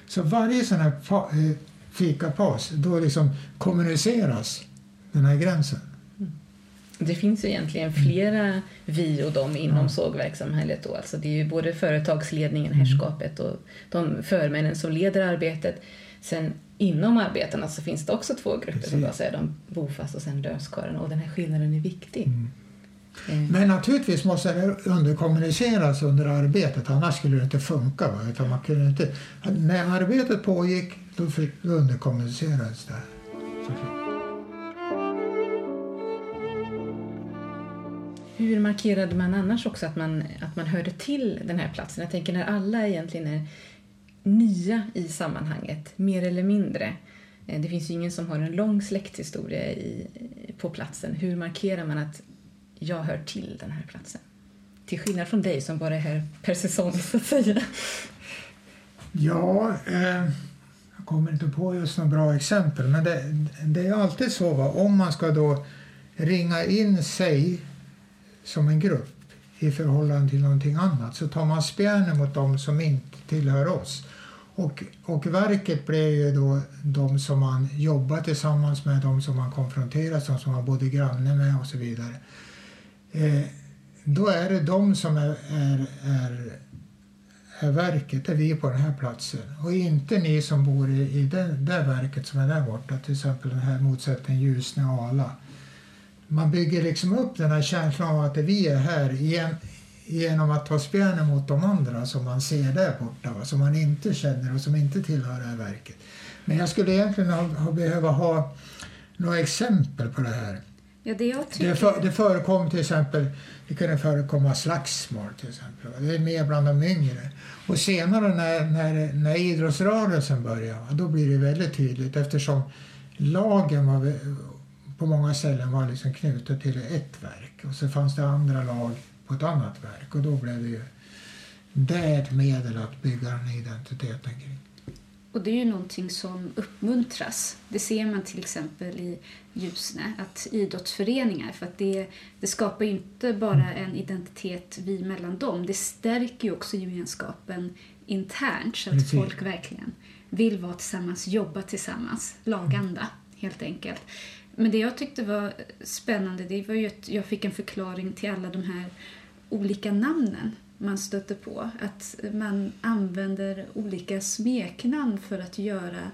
så varje sån här eh, fikapaus, då liksom kommuniceras den här gränsen. Det finns ju egentligen flera vi och dem inom Ja. sågverkssamhället. Då. Alltså det är ju både företagsledningen, Mm. herrskapet och de förmännen som leder arbetet. Sen inom arbetarna så finns det också två grupper som Precis. bara säger de bofast och sen löskarlarna och den här skillnaden är viktig. Mm. Eh, Men naturligtvis måste det underkommuniceras under arbetet, annars skulle det inte funka. Va? Utan man kunde inte, när arbetet pågick, då, underkommunicerades det. Hur markerade man annars också att man, att man hörde till den här platsen? Jag tänker när alla egentligen är nya i sammanhanget, mer eller mindre. Eh, det finns ju ingen som har en lång släkthistoria i, på platsen. Hur markerar man att jag hör till den här platsen? Till skillnad från dig som bara är här per säsong, så att säga. Ja, eh, jag kommer inte på just några bra exempel, men det, det är alltid så va? om man ska då ringa in sig som en grupp i förhållande till någonting annat så tar man spjärnen mot dem som inte tillhör oss. Och, och verket blir ju då de som man jobbar tillsammans med, de som man konfronteras, de som man bodde granne med och så vidare. Eh, då är det de som är, är, är är verket, är vi på den här platsen. Och inte ni som bor i, i det, det verket som är där borta, till exempel den här motsättningen Ljusne och Ala. Man bygger liksom upp den här känslan av att vi är här genom att ta spjärnen mot de andra som man ser där borta, va? som man inte känner och som inte tillhör det här verket. Men jag skulle egentligen ha, ha behöva ha några exempel på det här. Ja, det jag tycker... Det, för, det förekom till exempel, det kunde förekomma slagsmål till exempel. Det är mer bland de yngre. Och senare när, när, när idrottsrörelsen började, då blir det väldigt tydligt eftersom lagen var, på många ställen var liksom knutet till ett verk och så fanns det andra lag på ett annat verk och då blev det ju det är ett medel att bygga den identiteten kring. Och det är ju någonting som uppmuntras. Det ser man till exempel i Ljusne, att idrottsföreningar, för att det, det skapar ju inte bara en identitet vi mellan dem, det stärker ju också gemenskapen internt så att Precis. folk verkligen vill vara tillsammans, jobba tillsammans, laganda helt enkelt. Men det jag tyckte var spännande, det var ju att jag fick en förklaring till alla de här olika namnen man stöter på. Att man använder olika smeknamn för att göra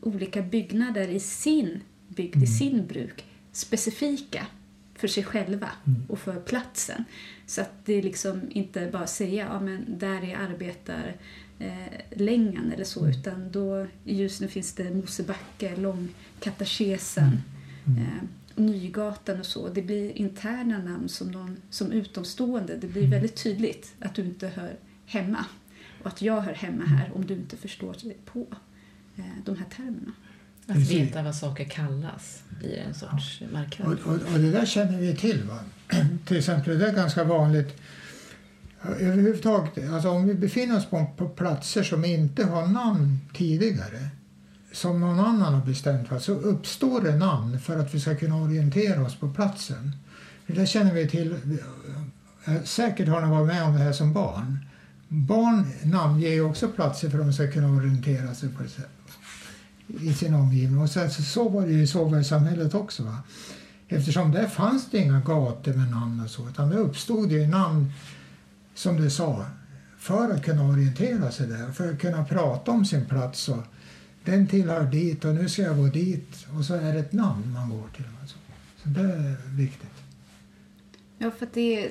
olika byggnader i sin bygd, i sin bruk, specifika för sig själva och för platsen. Så att det liksom inte bara säga, ja men där är arbetar eh, eller så, utan då just nu finns det Mosebacke, Långkatekesen, eh, Nygatan och så. Det blir interna namn som, någon, som utomstående. Det blir väldigt tydligt att du inte hör hemma och att jag hör hemma här om du inte förstår dig på eh, de här termerna. Att Precis. veta vad saker kallas blir en sorts markör. Och, och, och det där känner vi till. Va? till exempel, det är ganska vanligt överhuvudtaget. Alltså om vi befinner oss på, på platser som inte har namn tidigare som någon annan har bestämt så uppstår det namn för att vi ska kunna orientera oss på platsen. Det där känner vi till. Eh, säkert har ni varit med om det här som barn. Barn namnger ju också platser för att de ska kunna orientera sig på i sin omgivning. Och sen, så, så var det ju i sågverkssamhället också. Va? Eftersom där fanns det inga gator med namn och så, utan det uppstod ju namn, som du sa, för att kunna orientera sig där, för att kunna prata om sin plats. Och den tillhör dit och nu ska jag gå dit. Och så är det ett namn man går till. Alltså. Så det är viktigt. Ja, för det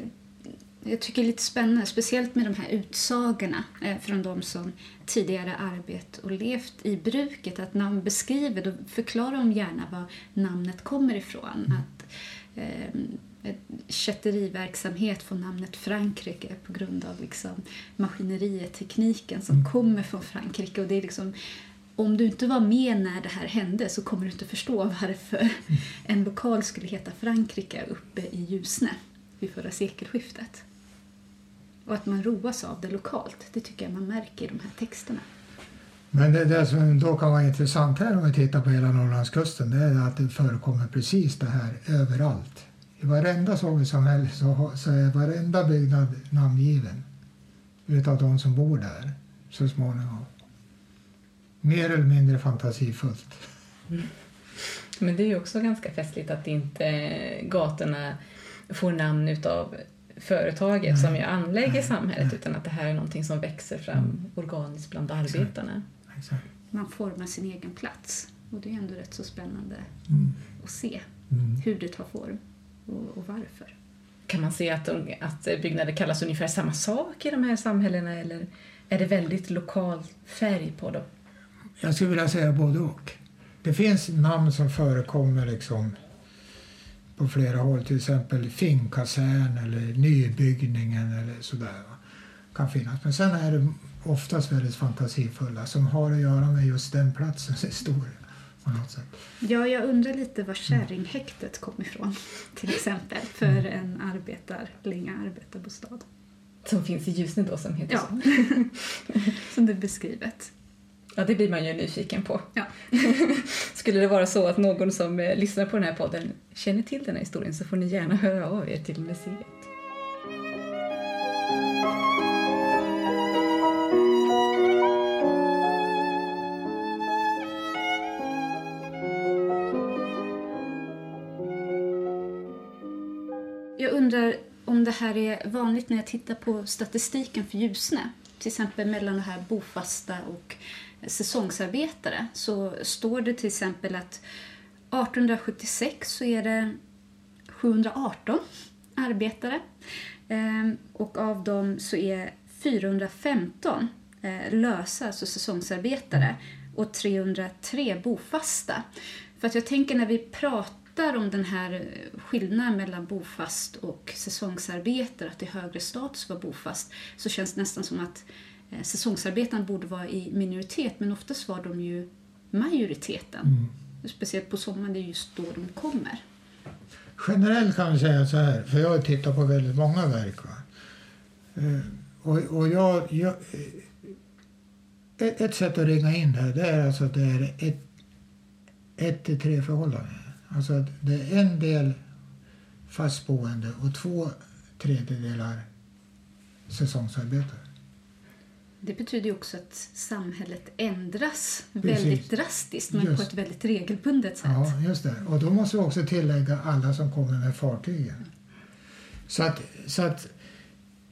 jag tycker det är lite spännande, speciellt med de här utsagorna eh, från de som tidigare arbetat och levt i bruket. Att namn beskriver, då förklarar de gärna var namnet kommer ifrån. Att eh, kätteriverksamhet får namnet Frankrike på grund av liksom maskineriet, tekniken som kommer från Frankrike. Och det är liksom, om du inte var med när det här hände så kommer du inte förstå varför en lokal skulle heta Frankrike uppe i Ljusne vid förra sekelskiftet. Och att man roas av det lokalt, det tycker jag man märker i de här texterna. Men det, det som då kan vara intressant här om vi tittar på hela Norrlandskusten det är att det förekommer precis det här överallt. I varenda sågverkssamhälle så, så är varenda byggnad namngiven utav de som bor där så småningom. Mer eller mindre fantasifullt. Men det är ju också ganska festligt att inte gatorna får namn utav företaget som ju anlägger samhället utan att det här är någonting som växer fram organiskt bland arbetarna. Exakt. Man formar sin egen plats och det är ändå rätt så spännande Mm. att se Mm. hur det tar form och, och varför. Kan man se att, de, att byggnader kallas ungefär samma sak i de här samhällena eller är det väldigt lokal färg på dem? Jag skulle vilja säga både och. Det finns namn som förekommer liksom på flera håll, till exempel Finkasern eller Nybyggningen eller sådär. Kan finnas. Men sen är det oftast väldigt fantasifulla som har att göra med just den platsens historia på något sätt. Ja, jag undrar lite var Kärringhäktet kom ifrån, till exempel, för en arbetarlinga arbetarbostad. Som finns i Ljusne då som heter Ja. så. Som det är beskrivet. Ja, det blir man ju nyfiken på. Ja. Skulle det vara så att någon som eh, lyssnar på den här podden känner till den här historien så får ni gärna höra av er till museet. Jag undrar om det här är vanligt när jag tittar på statistiken för Ljusne. Till exempel mellan det här bofasta och säsongsarbetare så står det till exempel att 1876 så är det 718 arbetare ehm, och av dem så är 415 eh, lösa, alltså säsongsarbetare och 303 bofasta. För att jag tänker när vi pratar om den här skillnaden mellan bofast och säsongsarbetare, att det är högre status att vara bofast, så känns det nästan som att säsongsarbetarna borde vara i minoritet, men oftast var de ju majoriteten. Mm. Speciellt på sommaren, det är just då de kommer. Generellt kan vi säga så här, för jag har tittat på väldigt många verk. Va? Eh, och, och jag, jag, eh, ett, ett sätt att ringa in det här det är alltså att det är ett, ett till tre förhållanden. Alltså att det är en del fastboende och två tredjedelar säsongsarbetare. Det betyder ju också att samhället ändras Precis. väldigt drastiskt, men Just. på ett väldigt regelbundet sätt. Ja, just det. Och då måste vi också tillägga alla som kommer med fartygen. Så att, så att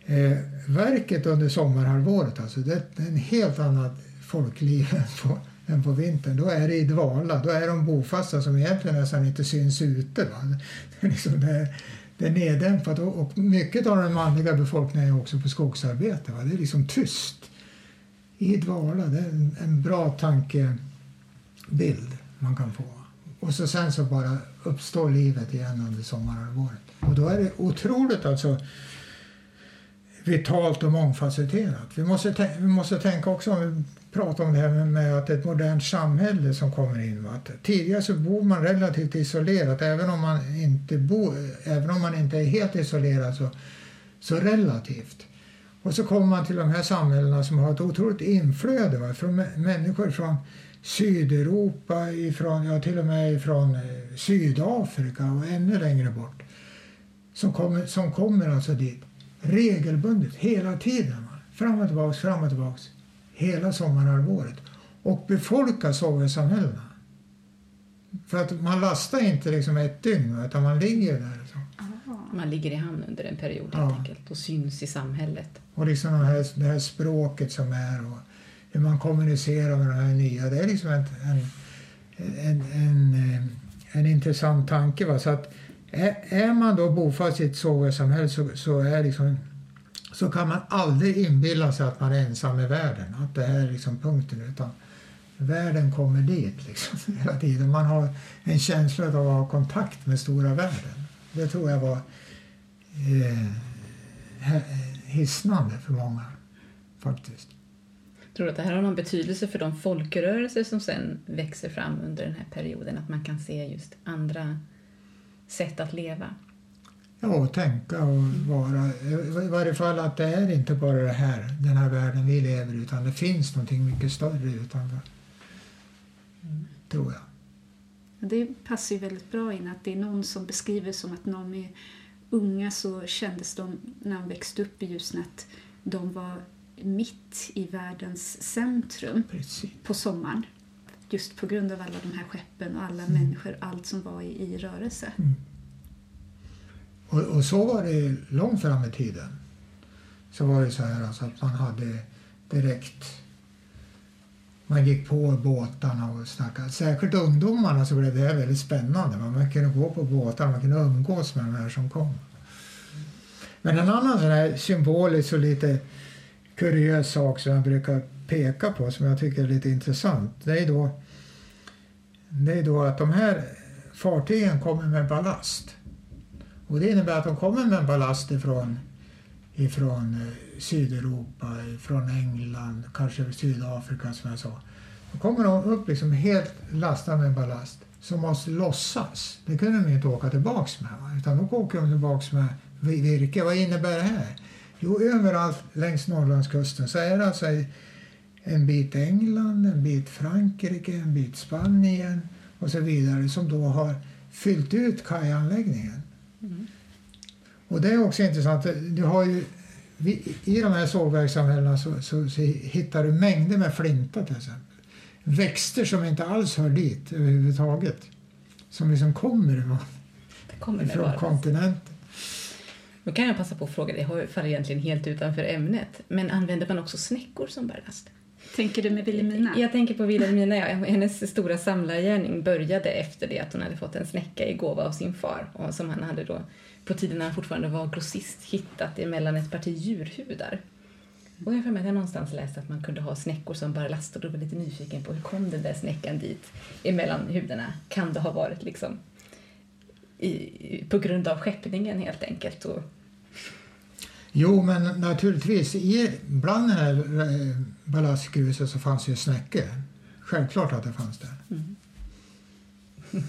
eh, verket under sommarhalvåret, alltså, det är en helt annat folkliv än på, än på vintern. Då är det i dvala. Då är de bofasta som egentligen nästan inte syns ute. Va? Det, är liksom, det, är, det är neddämpat och, och mycket av den manliga befolkningen är också på skogsarbete. Va? Det är liksom tyst. I dvala. Det är en, en bra tankebild man kan få. Och så sen så bara uppstår livet igen under sommarhalvåret. Och då är det otroligt alltså vitalt och mångfacetterat. Vi måste, vi måste tänka också om vi pratar om det här med, med att det är ett modernt samhälle som kommer in. Att tidigare så bor man relativt isolerat även om man inte, bo, även om man inte är helt isolerad så, så relativt. Och så kommer man till de här samhällena som har ett otroligt inflöde va? från människor från Sydeuropa, ifrån, ja, till och med från eh, Sydafrika och ännu längre bort. Som kommer, som kommer alltså dit regelbundet, hela tiden. va. Fram och tillbaks, fram och tillbaks. Hela sommarhalvåret. Och befolkar Sovjetsamhällena. För att man lastar inte liksom ett dygn, utan man ligger där. Man ligger i hamn under en period helt Ja. enkelt och syns i samhället. Och liksom det här, det här språket som är och hur man kommunicerar med de här nya. Det är liksom en, en, en, en, eh, en intressant tanke. Va? Så att är, är man då bofast i ett sågverkssamhälle så, så, är liksom, så kan man aldrig inbilla sig att man är ensam i världen. Att det här är liksom punkten. Utan världen kommer dit liksom, hela tiden. Man har en känsla av att ha kontakt med stora världen. Det tror jag var eh, he- hisnande för många faktiskt. Tror du att det här har någon betydelse för de folkrörelser som sen växer fram under den här perioden? Att man kan se just andra sätt att leva? Ja, och tänka och vara. I varje fall att det är inte bara det här, den här världen vi lever i utan det finns någonting mycket större utanför. Tror jag. Det passar ju väldigt bra in att det är någon som beskriver som att de är unga så kändes de, när de växte upp i Ljusne, att de var mitt i världens centrum Precis. på sommaren. Just på grund av alla de här skeppen och alla Mm. människor, allt som var i, i rörelse. Och, och så var det långt fram i tiden. Så var det så här alltså att man hade direkt man gick på båtarna och snackade. Särskilt ungdomarna så blev det här väldigt spännande. Man kunde gå på båtarna, man kunde umgås med de här som kom. Men en annan sån här symbolisk och lite kuriös sak som jag brukar peka på som jag tycker är lite intressant. Det är då, det är då att de här fartygen kommer med ballast. Och det innebär att de kommer med ballast ifrån, ifrån eh, Sydeuropa, från England, kanske Sydafrika som jag sa. Då kommer de upp liksom helt lastade med ballast som måste lossas. Det kunde de inte åka tillbaks med. Utan då åker de tillbaks med virke. Vad innebär det här? Jo, överallt längs Norrlandskusten så är det alltså en bit England, en bit Frankrike, en bit Spanien och så vidare som då har fyllt ut kajanläggningen. Och det är också intressant. Du har ju, vi- I de här sågverkssamhällena så, så, så hittar du mängder med flinta till exempel. Växter som inte alls hör dit överhuvudtaget. Som liksom kommer ifrån, Det kommer ifrån kontinenten. Då kan jag passa på att fråga dig, har faller egentligen helt utanför ämnet, men använder man också snäckor som ballast? Tänker du med Vilhelmina? Jag tänker på Vilhelmina, ja. Hennes stora samlargärning började efter det att hon hade fått en snäcka i gåva av sin far och som han hade då på tiden när han fortfarande var grossist hittat emellan ett parti djurhudar. Och jag har för mig att jag någonstans läste att man kunde ha snäckor som bara lastade och då var lite nyfiken på hur kom den där snäckan dit emellan hudarna? Kan det ha varit liksom i, på grund av skeppningen helt enkelt. Och, Jo, men naturligtvis, i, bland det här eh, ballastgruset så fanns ju snäckor. Självklart att det fanns det. mm.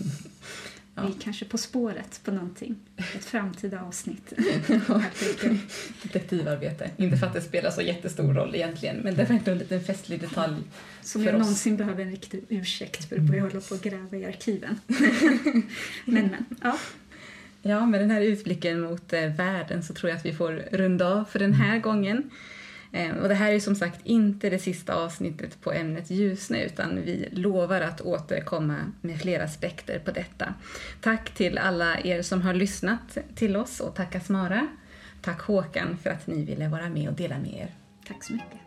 Ja. Vi är kanske på spåret på någonting. Ett framtida avsnitt. Detektivarbete. Inte för att det spelar så jättestor roll egentligen, men det är verkligen en liten festlig detalj. Som för jag oss. någonsin behöver en riktig ursäkt för att börja hålla på och gräva i arkiven. men, men. Ja. Ja, med den här utblicken mot eh, världen så tror jag att vi får runda av för den här gången. Eh, och det här är som sagt inte det sista avsnittet på ämnet Ljusne utan vi lovar att återkomma med fler aspekter på detta. Tack till alla er som har lyssnat till oss och tack Asmara. Tack Håkan för att ni ville vara med och dela med er. Tack så mycket.